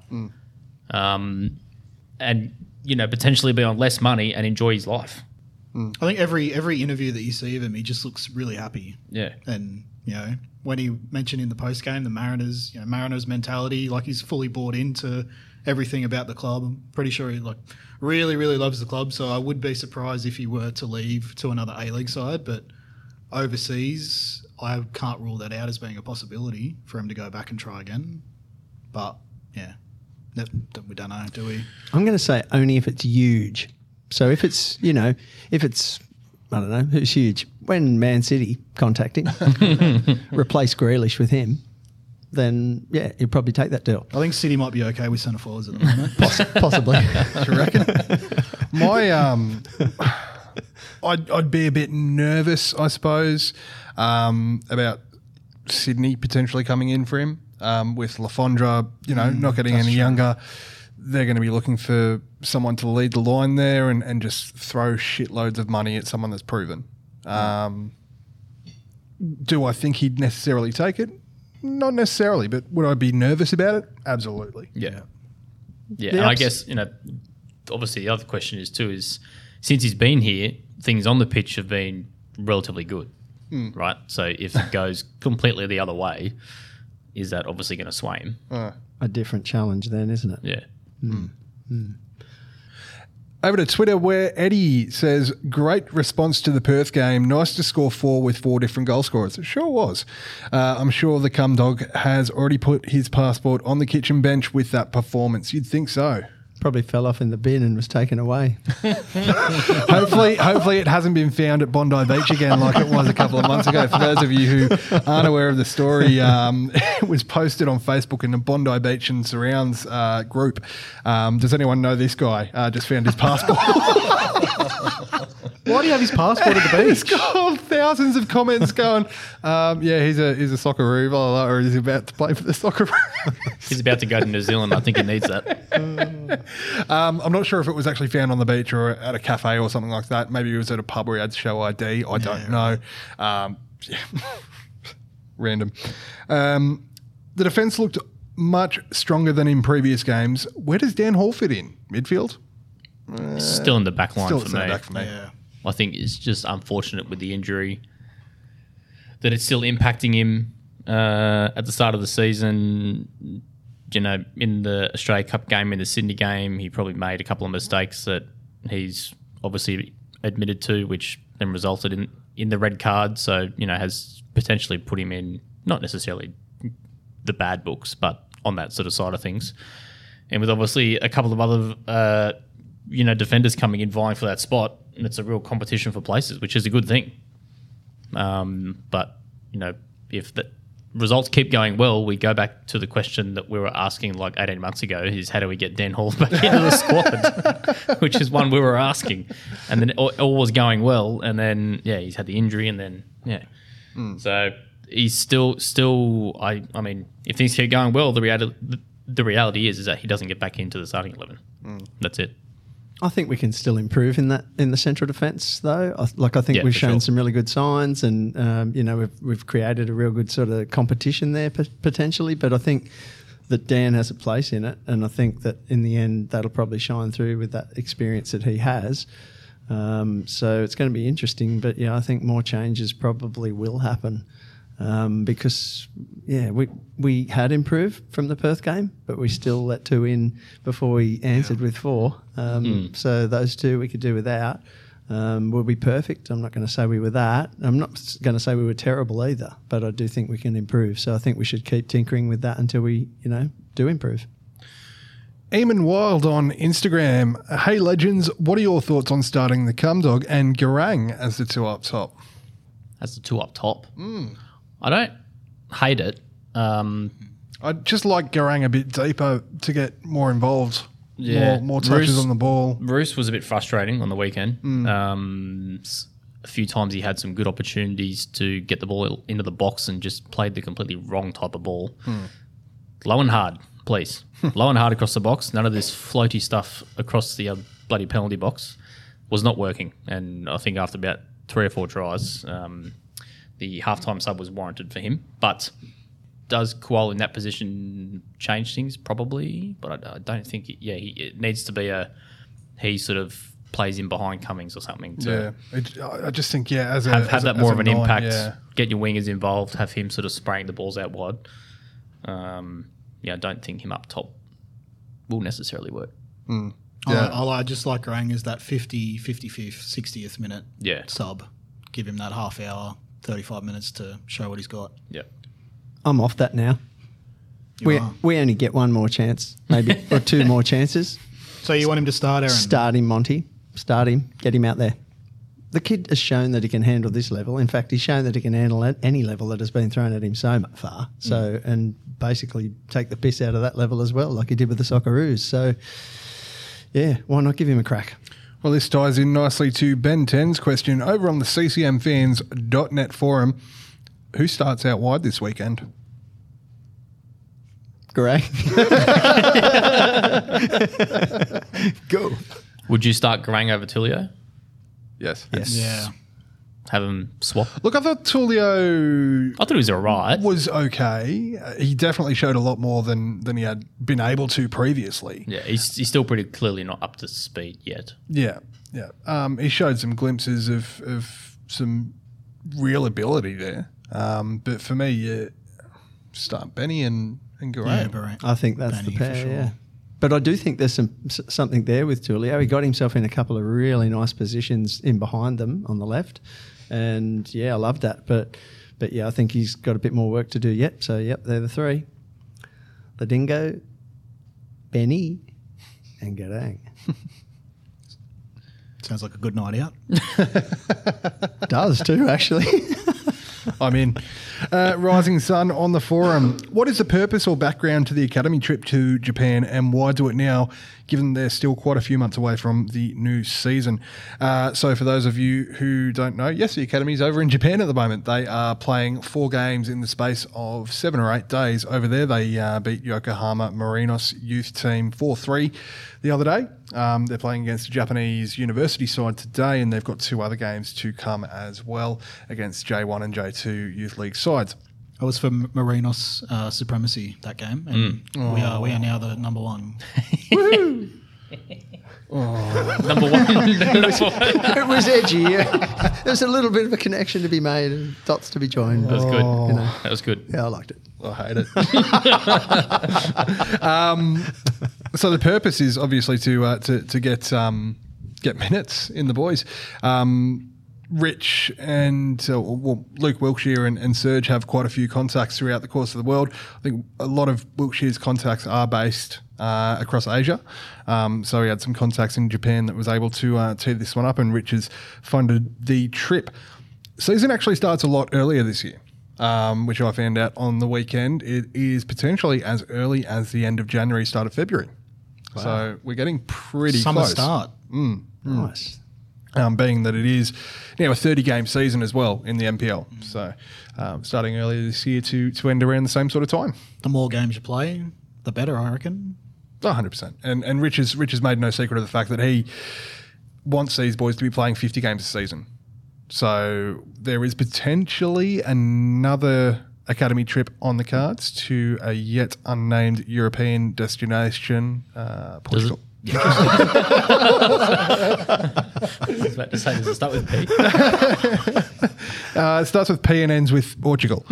um, and you know potentially be on less money and enjoy his life. Mm. I think every every interview that you see of him, he just looks really happy. Yeah. And you know, when he mentioned in the post game the Mariners, you know, Mariners mentality, like he's fully bought into everything about the club. I'm pretty sure he like really, really loves the club. So I would be surprised if he were to leave to another A League side. But overseas, I can't rule that out as being a possibility for him to go back and try again. But yeah, that, that we don't know, do we? I'm going to say only if it's huge. So if it's, you know, if it's, I don't know, who's huge? When Man City contact him, <laughs> replace Grealish with him, then yeah, he'd probably take that deal. I think City might be okay with centre forwards at the <laughs> moment. Possibly. <laughs> Do you reckon? My um, I'd I'd be a bit nervous, I suppose, um, about Sydney potentially coming in for him. Um, with Le Fondre, you know, not getting any younger, they're going to be looking for someone to lead the line there and, and just throw shitloads of money at someone that's proven. Um, do I think he'd necessarily take it? Not necessarily, but would I be nervous about it? Absolutely. Yeah. Yeah. The and I guess, you know, obviously the other question is too is since he's been here, things on the pitch have been relatively good. Right? So if it goes completely the other way, is that obviously going to sway him? a different challenge then, isn't it? Yeah. Hmm. Hmm. Hmm. Over to Twitter, where Eddie says, Great response to the Perth game. Nice to score four with four different goal scorers. It sure was. Uh, I'm sure the cum dog has already put his passport on the kitchen bench with that performance. You'd think so. Probably fell off in the bin and was taken away. <laughs> hopefully, hopefully it hasn't been found at Bondi Beach again like it was a couple of months ago. For those of you who aren't aware of the story, um, <laughs> it was posted on Facebook in the Bondi Beach and surrounds uh, group. Um, does anyone know this guy? Uh, just found his passport. <laughs> Why do you have his passport at the <laughs> It's beach? got thousands of comments going. Um, yeah, he's a he's a Socceroo, blah, blah, blah, or he's about to play for the Socceroo. <laughs> He's about to go to New Zealand. I think he needs that. <laughs> um, I'm not sure if it was actually found on the beach or at a cafe or something like that. Maybe it was at a pub where he had to show ID. I don't know. Um, random. Um, the defence looked much stronger than in previous games. Where does Dan Hall fit in? Midfield? Still in the back line Still for me. back for me. Yeah. I think it's just unfortunate with the injury that it's still impacting him uh, at the start of the season. You know, in the Australia Cup game, in the Sydney game, he probably made a couple of mistakes that he's obviously admitted to, which then resulted in in the red card. So you know, has potentially put him in not necessarily the bad books, but on that sort of side of things. And with obviously a couple of other, uh, you know, defenders coming in vying for that spot, and it's a real competition for places, which is a good thing. Um, but you know, if the results keep going well, we go back to the question that we were asking like 18 months ago: is how do we get Dan Hall <laughs> back into the squad? <laughs> which is one we were asking, and then all, all was going well, and then yeah, he's had the injury, and then yeah, so he's still still. I I mean, if things keep going well, the reality the, the reality is is that he doesn't get back into the starting eleven. That's it. I think we can still improve in that in the central defence, though. I, like I think Yeah, we've shown sure. some really good signs, and um, you know we've we've created a real good sort of competition there p- potentially. But I think that Dan has a place in it, and I think that in the end that'll probably shine through with that experience that he has. Um, so it's going to be interesting, but yeah, I think more changes probably will happen um, because yeah, we we had improved from the Perth game, but we still let two in before we answered with four. Um, So those two we could do without. Um, were we perfect? I'm not going to say we were that. I'm not going to say we were terrible either, but I do think we can improve. So I think we should keep tinkering with that until we, you know, do improve. Eamon Wild on Instagram. Hey, legends, what are your thoughts on starting the Cum Dog and Garang as the two up top? As the two up top. I don't hate it. Um, I'd just like Garang a bit deeper to get more involved. Yeah. More, more touches Roos- on the ball. Bruce was a bit frustrating on the weekend. Um, s- a few times he had some good opportunities to get the ball into the box and just played the completely wrong type of ball. Low and hard, please. Low and hard across the box. None of this floaty stuff across the uh, bloody penalty box was not working. And I think after about three or four tries, um, the halftime sub was warranted for him. But does Kuol in that position change things? Probably, but I, I don't think. It, yeah, he, it needs to be a he sort of plays in behind Cummings or something to Yeah. It, I I just think, yeah, as a. have, as have a- that as more of an nine, impact. Yeah. Get your wingers involved. Have him sort of spraying the balls out wide. Um, yeah, I don't think him up top will necessarily work. Yeah. I, I, I just like Garang as that 50, 55th, 60th minute Yeah. sub. Give him that half hour, 35 minutes to show what he's got. Yeah. I'm off that now. You We, are. we only get one more chance, maybe, or two <laughs> more chances. So you want him to start, Aaron? Start him, Monty. Start him. Get him out there. The kid has shown that he can handle this level. In fact, he's shown that he can handle at any level that has been thrown at him so far. Mm. So, and basically take the piss out of that level as well, like he did with the Socceroos. So, yeah, why not give him a crack? Well, this ties in nicely to Ben 10's question over on the ccmfans.net forum. Who starts out wide this weekend? Great. <laughs> <laughs> Go. Would you start Garang over Tulio? Yes. Yes. Yeah. Have him swap? Look, I thought Tulio I thought he was alright. was okay. Uh, He definitely showed a lot more than, than he had been able to previously. Yeah, he's, he's still pretty clearly not up to speed yet. Yeah, yeah. Um, he showed some glimpses of, of some real ability there. Um, but for me, yeah, start Benny and, and Yeah, Garang. Barrett. I think that's Benny the for pair, sure. yeah. But I do think there's some something there with Tulio. He got himself in a couple of really nice positions in behind them on the left, and yeah, I love that. But but yeah, I think he's got a bit more work to do yet. So yep, they're the three: the Dingo, Benny, and Garang. <laughs> Sounds like a good night out. <laughs> Does too actually. <laughs> I'm in. Uh, Rising Sun on the forum. What is the purpose or background to the academy trip to Japan, and why do it now, given they're still quite a few months away from the new season? Uh, so, for those of you who don't know, yes, the academy's over in Japan at the moment. They are playing four games in the space of seven or eight days over there. They uh, beat Yokohama Marinos youth team 4 3 the other day. Um, they're playing against a Japanese university side today, and they've got two other games to come as well against J1 and J2 youth league sides. I was for M- Marinos uh, supremacy that game, and we are we are now the number one. <laughs> <laughs> Number <laughs> one. it was edgy. Yeah. There's a little bit of a connection to be made and dots to be joined. That was good. You know. That was good. Yeah, I liked it. I hate it. um, so the purpose is obviously to uh, to to get um, get minutes in the boys. Um, Rich and uh, well, Luke Wilkshire and, and Serge have quite a few contacts throughout the course of the world. I think a lot of Wilkshire's contacts are based uh, across Asia. Um, so he had some contacts in Japan that was able to uh, tee this one up, and Rich has funded the trip. Season actually starts a lot earlier this year, um, which I found out on the weekend. It is potentially as early as the end of January, start of February. So we're getting pretty Summer close. start. Nice. Um, being that it is you know a 30 game season as well in the NPL. So um, starting earlier this year to to end around the same sort of time. The more games you play, the better, I reckon. Oh, 100%. And and Rich has, Rich has made no secret of the fact that he wants these boys to be playing 50 games a season. So there is potentially another academy trip on the cards to a yet unnamed European destination, uh, Portugal. I was about to say, does it start with P? Uh, it starts with P and ends with Portugal.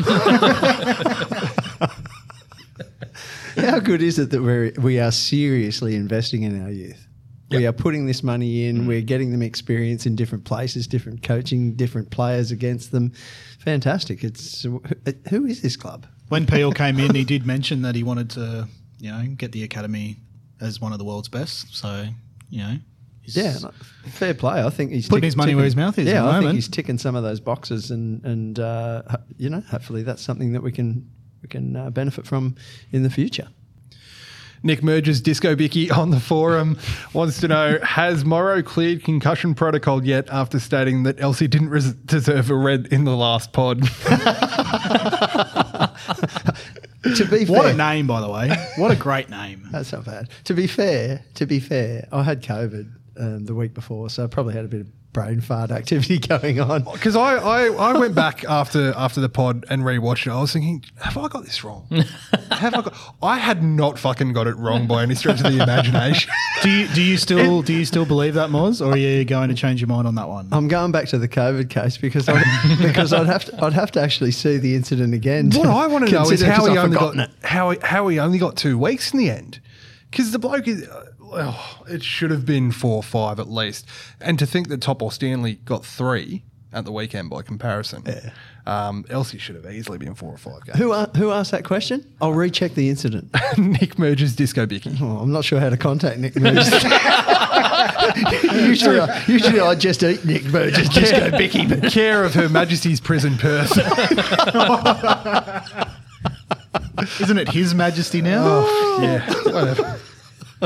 How good is it that we're we are seriously investing in our youth? We are putting this money in. We're getting them experience in different places, different coaching, different players against them. Fantastic! It's who is this club? When Peil came in, he did mention that he wanted to, you know, get the academy as one of the world's best. So, you know, he's- Yeah, no, fair play. I think he's Putting tick- his money where his mouth is at Yeah, the I think moment. he's ticking some of those boxes, and and uh, ho- you know, hopefully that's something that we can we can uh, benefit from in the future. Nick Merges Disco Bicky on the forum <laughs> wants to know Has Morrow cleared concussion protocol yet after stating that Elsie didn't res- deserve a red in the last pod? <laughs> <laughs> To be What fair, a name, by the way. What a great name. <laughs> That's not bad. To be fair, to be fair, I had COVID um, the week before, so I probably had a bit of brain fart activity <laughs> going on. Because I, I, I went back <laughs> after after the pod and rewatched it. I was thinking, have I got this wrong? have I got? <laughs> I had not fucking got it wrong by any stretch of the imagination. Do you do you still do you still believe that, Moz, or are you going to change your mind on that one? I'm going back to the COVID case because I, because I'd have to I'd have to actually see the incident again. what I want to know is consider- how 'cause he I've only got it. how he, how he only got two weeks in the end. Because the bloke is. uh, Oh, it should have been four or five at least. And to think that Topor Stanley got three at the weekend by comparison, um, Elsie should have easily been four or five games. Who a- who asked that question? I'll recheck the incident. <laughs> Nick Merges Disco Bicky. Oh, I'm not sure how to contact Nick Burgess. <laughs> usually, I, usually I just eat Nick Burgess, just go Bicky. But <laughs> Care of Her Majesty's Prison Perth. Isn't it His Majesty now? yeah, whatever.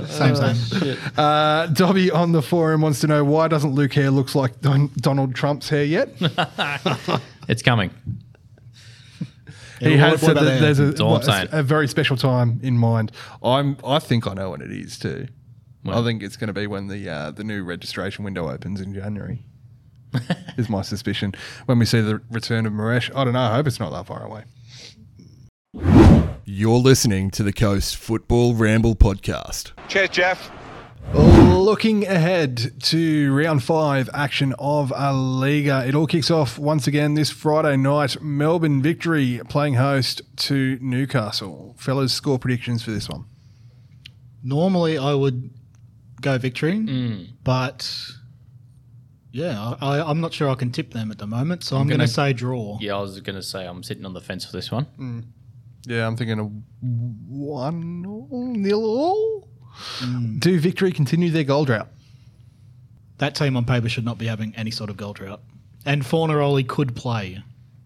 Same, same. Uh, Dobby on the forum wants to know why doesn't Luke hair looks like Don- Donald Trump's hair yet? <laughs> It's coming. <laughs> he what- has what said about that there? there's a, That's all I'm saying. a very special time in mind. I'm I think I know what it is too. I think it's going to be when the uh, the new registration window opens in January. <laughs> is my suspicion when we see the return of Moresche. I don't know. I hope it's not that far away. You're listening to the Coast Football Ramble podcast. Cheers, Jeff. Looking ahead to round five action of A-League. It all kicks off once again this Friday night. Melbourne victory playing host to Newcastle. Fellas, score predictions for this one. Normally, I would go victory, hmm. but yeah, I, I, I'm not sure I can tip them at the moment, so I'm, going to gonna- say draw. Yeah, I was going to say I'm sitting on the fence for this one. Hmm. Yeah, I'm thinking a one nil all. Do victory continue their goal drought? That team on paper should not be having any sort of goal drought. And Fornaroli could play.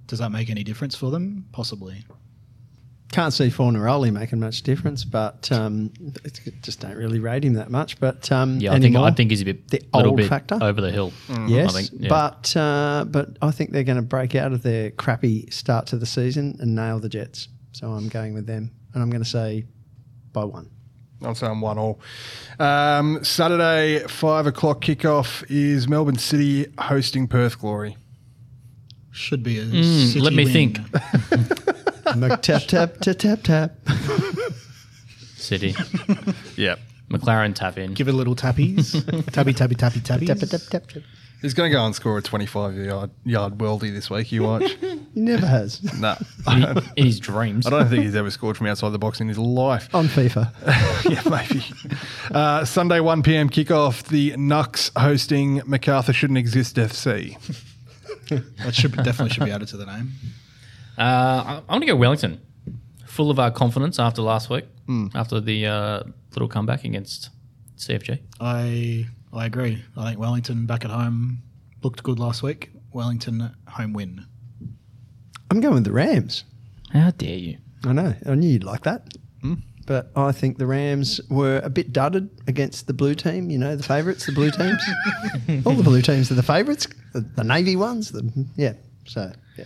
Does that make any difference for them? Possibly. can't see Fornaroli making much difference, but um, just don't really rate him that much. But um, Yeah, I think I think he's a bit The little old bit factor? over the hill. Yes, I think, yeah. but uh, but I think they're going to break out of their crappy start to the season and nail the Jets. So I'm going with them, and I'm going to say by one. I'm saying one all. Um, Saturday, five o'clock kickoff is Melbourne City hosting Perth Glory. Should be a Mm, City let me win. think. <laughs> Mc- tap tap tap tap tap. City, <laughs> Yep. Maclaren tap in. Give it a little tappies. tappy, tappy, tappy, tappies. tap tap tap tap. He's going to go and score a 25 yard, yard worldie this week. You watch. <laughs> He never has no. in, in his dreams. I don't think he's ever scored from outside the box in his life. on FIFA. <laughs> yeah, maybe. Uh, Sunday, 1 p.m. kickoff. The Nix hosting Macarthur Shouldn't Exist FC. <laughs> That should definitely should be added to the name. Uh, I- I'm going to go Wellington. Full of our confidence after last week, after the uh, little comeback against CFG. I I agree. I think Wellington back at home looked good last week. Wellington home win. I'm going with the Rams. How dare you? I know. I knew you'd like that. But I think the Rams were a bit dudded against the blue team. You know, the favourites, the blue teams. <laughs> All the blue teams are the favourites. The, the Navy ones. The, yeah. So, yeah.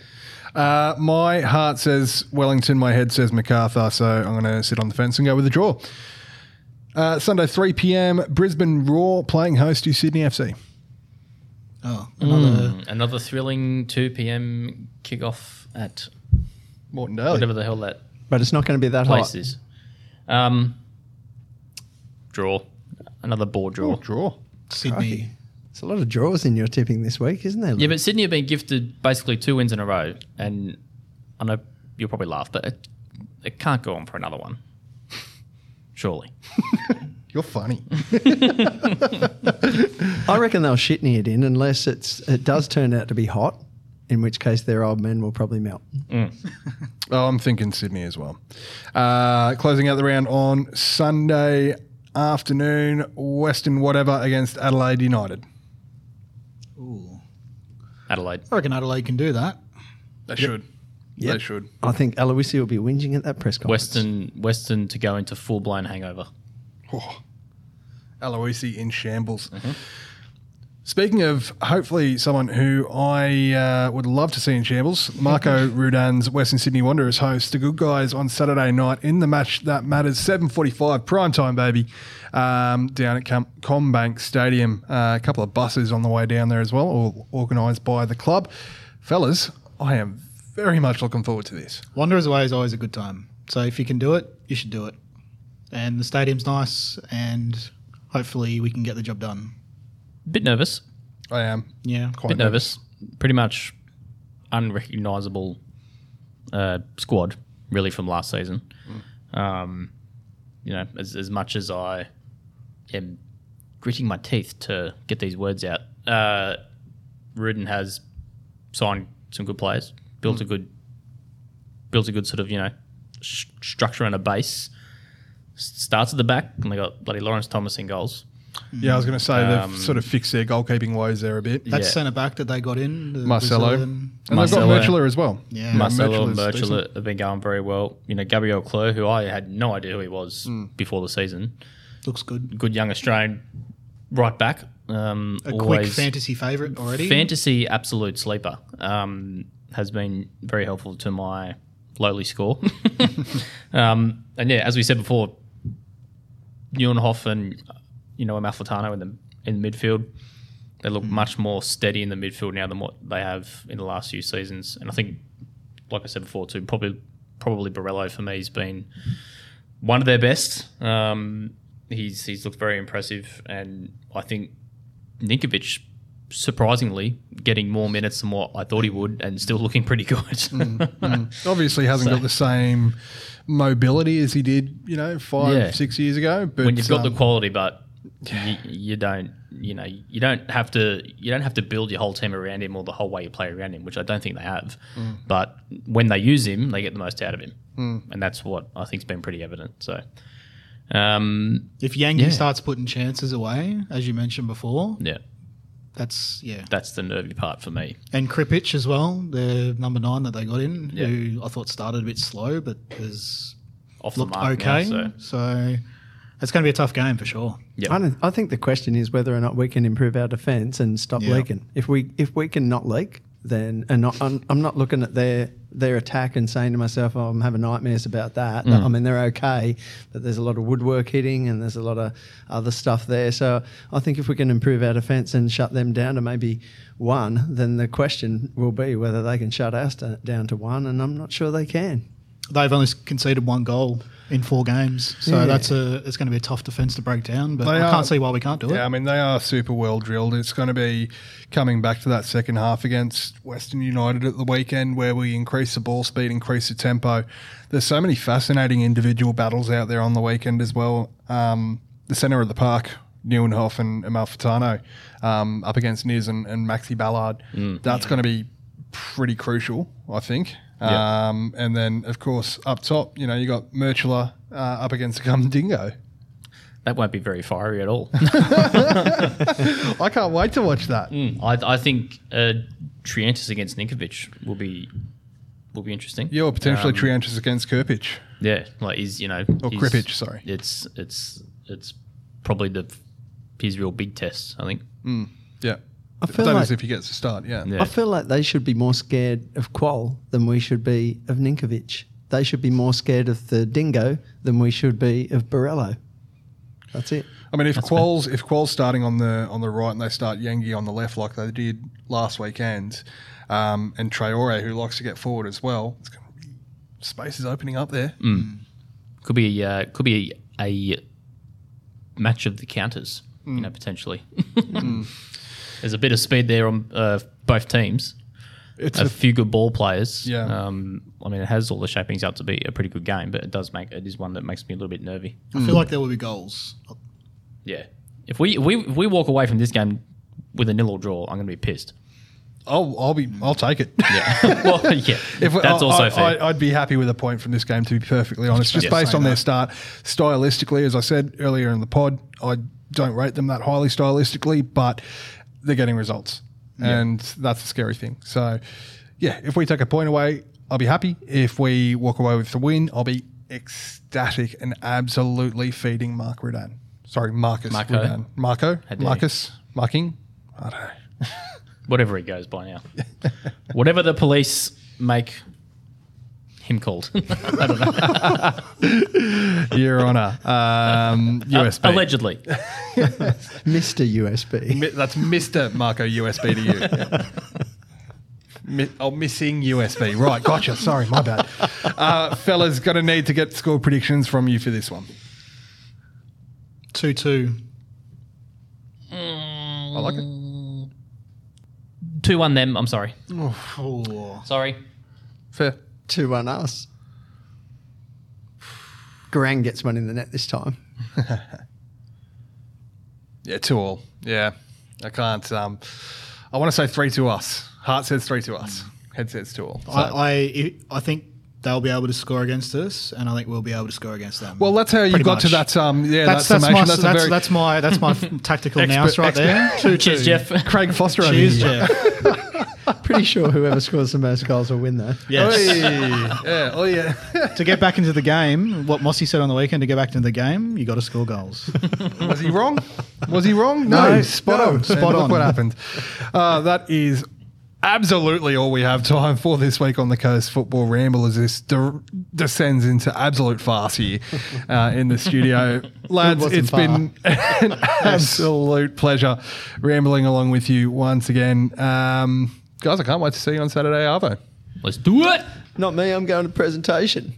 Uh, my heart says Wellington, my head says Macarthur, so I'm going to sit on the fence and go with the draw. Uh, Sunday, 3 p.m., Brisbane Roar playing host to Sydney FC. Oh, another Mm, another thrilling 2 p.m. kickoff at Moreton Daily. whatever the hell that But it's not going to be that place hot. is. Um, draw, another board draw. Oh, draw. Sydney. There's a lot of draws in your tipping this week, isn't there? Yeah, but Sydney have been gifted basically two wins in a row, and I know you'll probably laugh, but it, it can't go on for another one. Surely. <laughs> You're funny. <laughs> I reckon they'll shitney it in unless it's it does turn out to be hot, in which case their old men will probably melt. <laughs> Oh, I'm thinking Sydney as well. Uh, closing out the round on Sunday afternoon, Western whatever against Adelaide United. Ooh. Adelaide. I reckon Adelaide can do that. They should. They Yep. should. I think Aloisi will be whinging at that press conference. Western Western to go into full blown hangover. Oh, Aloisi in shambles. Speaking of hopefully someone who I uh, would love to see in shambles, Marco <laughs> Rudan's Western Sydney Wanderers host the Good Guys on Saturday night in the match that matters, 7.45, prime time, baby, um, down at Com- CommBank Stadium. Uh, a couple of buses on the way down there as well, all organised by the club. Fellas, I am very much looking forward to this. Wanderers away is always a good time. So if you can do it, you should do it. And the stadium's nice, and hopefully we can get the job done. Bit nervous. I am. Yeah. Quite Bit nervous. Pretty much unrecognizable uh, squad, really, from last season. Um, you know, as, as much as I am gritting my teeth to get these words out, uh, Rudan has signed some good players, built a good, built a good sort of you know sh- structure and a base. S- Starts at the back, and they got bloody Lawrence Thomas in goals. Yeah, I was going to say Um, they've sort of fixed their goalkeeping woes there a bit. That's Yeah. centre back that they got in. the Marcelo. Brazilian- And Marcelo. they've got Mrcela as well. Yeah. Marcelo and Mrcela's Birchler decent. have been going very well. You know, Gabriel Cleur, who I had no idea who he was Hmm. before the season. Looks good. Good young Australian right back. Um, A quick always fantasy favourite already. fantasy absolute sleeper. Um, has been very helpful to my lowly score. <laughs> um, and yeah, as we said before, Nieuwenhof and you know Amalfitano in the in the midfield. They look much more steady in the midfield now than what they have in the last few seasons. And I think, like I said before, too, probably probably Borrello for me has been one of their best. Um, he's he's looked very impressive, and I think Ninkovic surprisingly getting more minutes than what I thought he would, and still looking pretty good. <laughs> Obviously, hasn't So- got the same mobility as he did, you know, five, Yeah. six years ago. But when you've got um, the quality, but you, you don't, you know, you don't have to, you don't have to build your whole team around him or the whole way you play around him, which I don't think they have. Mm. But when they use him, they get the most out of him, and that's what I think's been pretty evident. So, um, If Yengi Yeah. starts putting chances away, as you mentioned before, yeah, that's yeah. that's the nervy part for me. And Krpic as well, the number nine that they got in, Yeah. who I thought started a bit slow, but has Off looked the mark okay. now, so so it's going to be a tough game for sure. yeah, I, I think the question is whether or not we can improve our defence and stop Yeah. leaking. If we if we can not leak, then and not, I'm, I'm not looking at their their attack and saying to myself, oh, I'm having nightmares about that. Mm. I mean, they're okay, but there's a lot of woodwork hitting and there's a lot of other stuff there. So I think if we can improve our defence and shut them down to maybe one, then the question will be whether they can shut us to, down to one, and I'm not sure they can. They've only conceded one goal in four games, so Yeah. that's a it's going to be a tough defence to break down. But They I are- can't see why we can't do it. Yeah, I mean, they are super well drilled. It's going to be coming back to that second half against Western United at the weekend where we increase the ball speed, increase the tempo. There's so many fascinating individual battles out there on the weekend as well. Um, the centre of the park, Nieuwenhof and Amalfitano um, up against Niz and, and Maxi Balard. That's going to be pretty crucial, I think. Um, and then, of course, up top, you know, you got Mrcela uh, up against Gum Dingo. that won't be very fiery at all. <laughs> I can't wait to watch that. I, I think uh, Triantis against Ninkovic will be will be interesting. Yeah, or potentially Um, Triantis against Kirpich. Yeah, like he's you know Or he's- Krpic, sorry. It's it's it's probably the his real big test. I think. Yeah. I feel is like- if he gets to start, yeah. Yeah. I feel like they should be more scared of Kuol than we should be of Ninkovic. They should be more scared of the Dingo than we should be of Borrello. That's it. I mean, if Kuol's if Kuol's starting on the on the right and they start Yengi on the left like they did last weekend, um, and Traore who likes to get forward as well, it's going to be space is opening up there. Could be a, uh, could be a, a match of the counters, you know, potentially. <laughs> There's a bit of speed there on uh, both teams. It's a a, few good ball players. Yeah. Um, I mean, it has all the shapings up to be a pretty good game, but it does make it is one that makes me a little bit nervy. I feel like there will be goals. Yeah. If we if we if we walk away from this game with a nil or draw, I'm going to be pissed. I'll, I'll be, I'll take it. Yeah. <laughs> well, yeah. <laughs> If we- that's I, also I, fair. I, would be happy with a point from this game, to be perfectly honest. Just Yeah, based same on their start, stylistically, as I said earlier in the pod, I don't rate them that highly stylistically, but they're getting results, and that's the scary thing. So, yeah, if we take a point away, I'll be happy. If we walk away with the win, I'll be ecstatic and absolutely feeding Mark Rudan. Sorry, Marcus Marco. Rudan. Marco, How dare you. Marcus, Marking. I don't know. <laughs> Whatever he goes by now. <laughs> Whatever the police make him called. <laughs> I don't know. <laughs> Your Honour, um, USB. Allegedly. <laughs> Mr. USB. Mi- That's Mr. Marco USB to you. Mi- oh, missing USB. Right, gotcha. Sorry, my bad. Uh, fellas, going to need to get score predictions from you for this one. 2 2. I like it. 2 1 them. I'm sorry. Oh. Sorry. Fair. 2 1 us. Garang gets one in the net this time. <laughs> Yeah, two all. Yeah, I can't. Um, I want to say three to us. Heart says three to us. Head says two all. So- I, I, I think they'll be able to score against us, and I think we'll be able to score against them. well, that's how you Pretty got to that. Um, yeah, that's, that that's, summation. my, That's, that's, a very that's my that's my <laughs> tactical Expert- nous right there. <laughs> Two, Cheers. Jeff. Craig Foster. over Cheers, here. Jeff. Pretty sure whoever scores the most goals will win, though. Yes. Oi. <laughs> yeah. Oh yeah. to get back into the game, what Mossy said on the weekend, to get back into the game, you got to score goals. <laughs> Was he wrong? Was he wrong? No, No, spot no, on. spot And look on. what happened. Uh, that is absolutely all we have time for this week on the Coast Football Ramble as this de- descends into absolute farce here uh, in the studio. <laughs> Lads, wasn't it's far. been an absolute pleasure rambling along with you once again. Um, guys, I can't wait to see you on Saturday, Arvo. Let's do it. Not me, I'm going to presentation.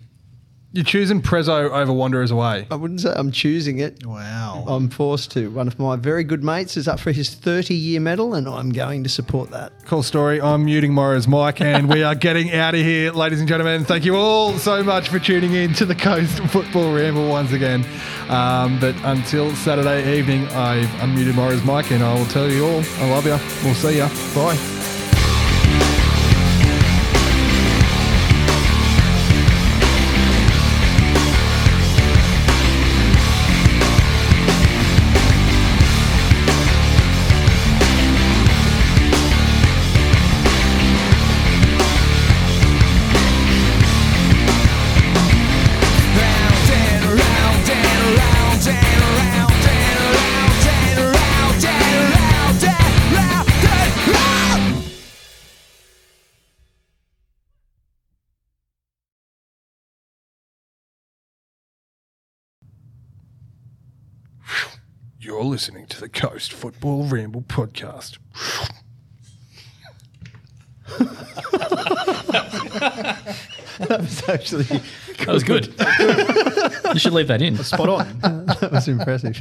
You're choosing Prezzo over Wanderers away. I wouldn't say I'm choosing it. Wow. I'm forced to. One of my very good mates is up for his 30 year medal, and I'm going to support that. Cool story. I'm muting Morrow's mic and we are getting out of here, ladies and gentlemen. Thank you all so much for tuning in to the Coast Football Ramble once again. Um, but until Saturday evening, I've unmuted Morrow's mic and I will tell you all, I love you. We'll see you. Bye. You're listening to the Coast Football Ramble podcast. That was actually That was good. you should leave that in. Spot on. <laughs> that was impressive.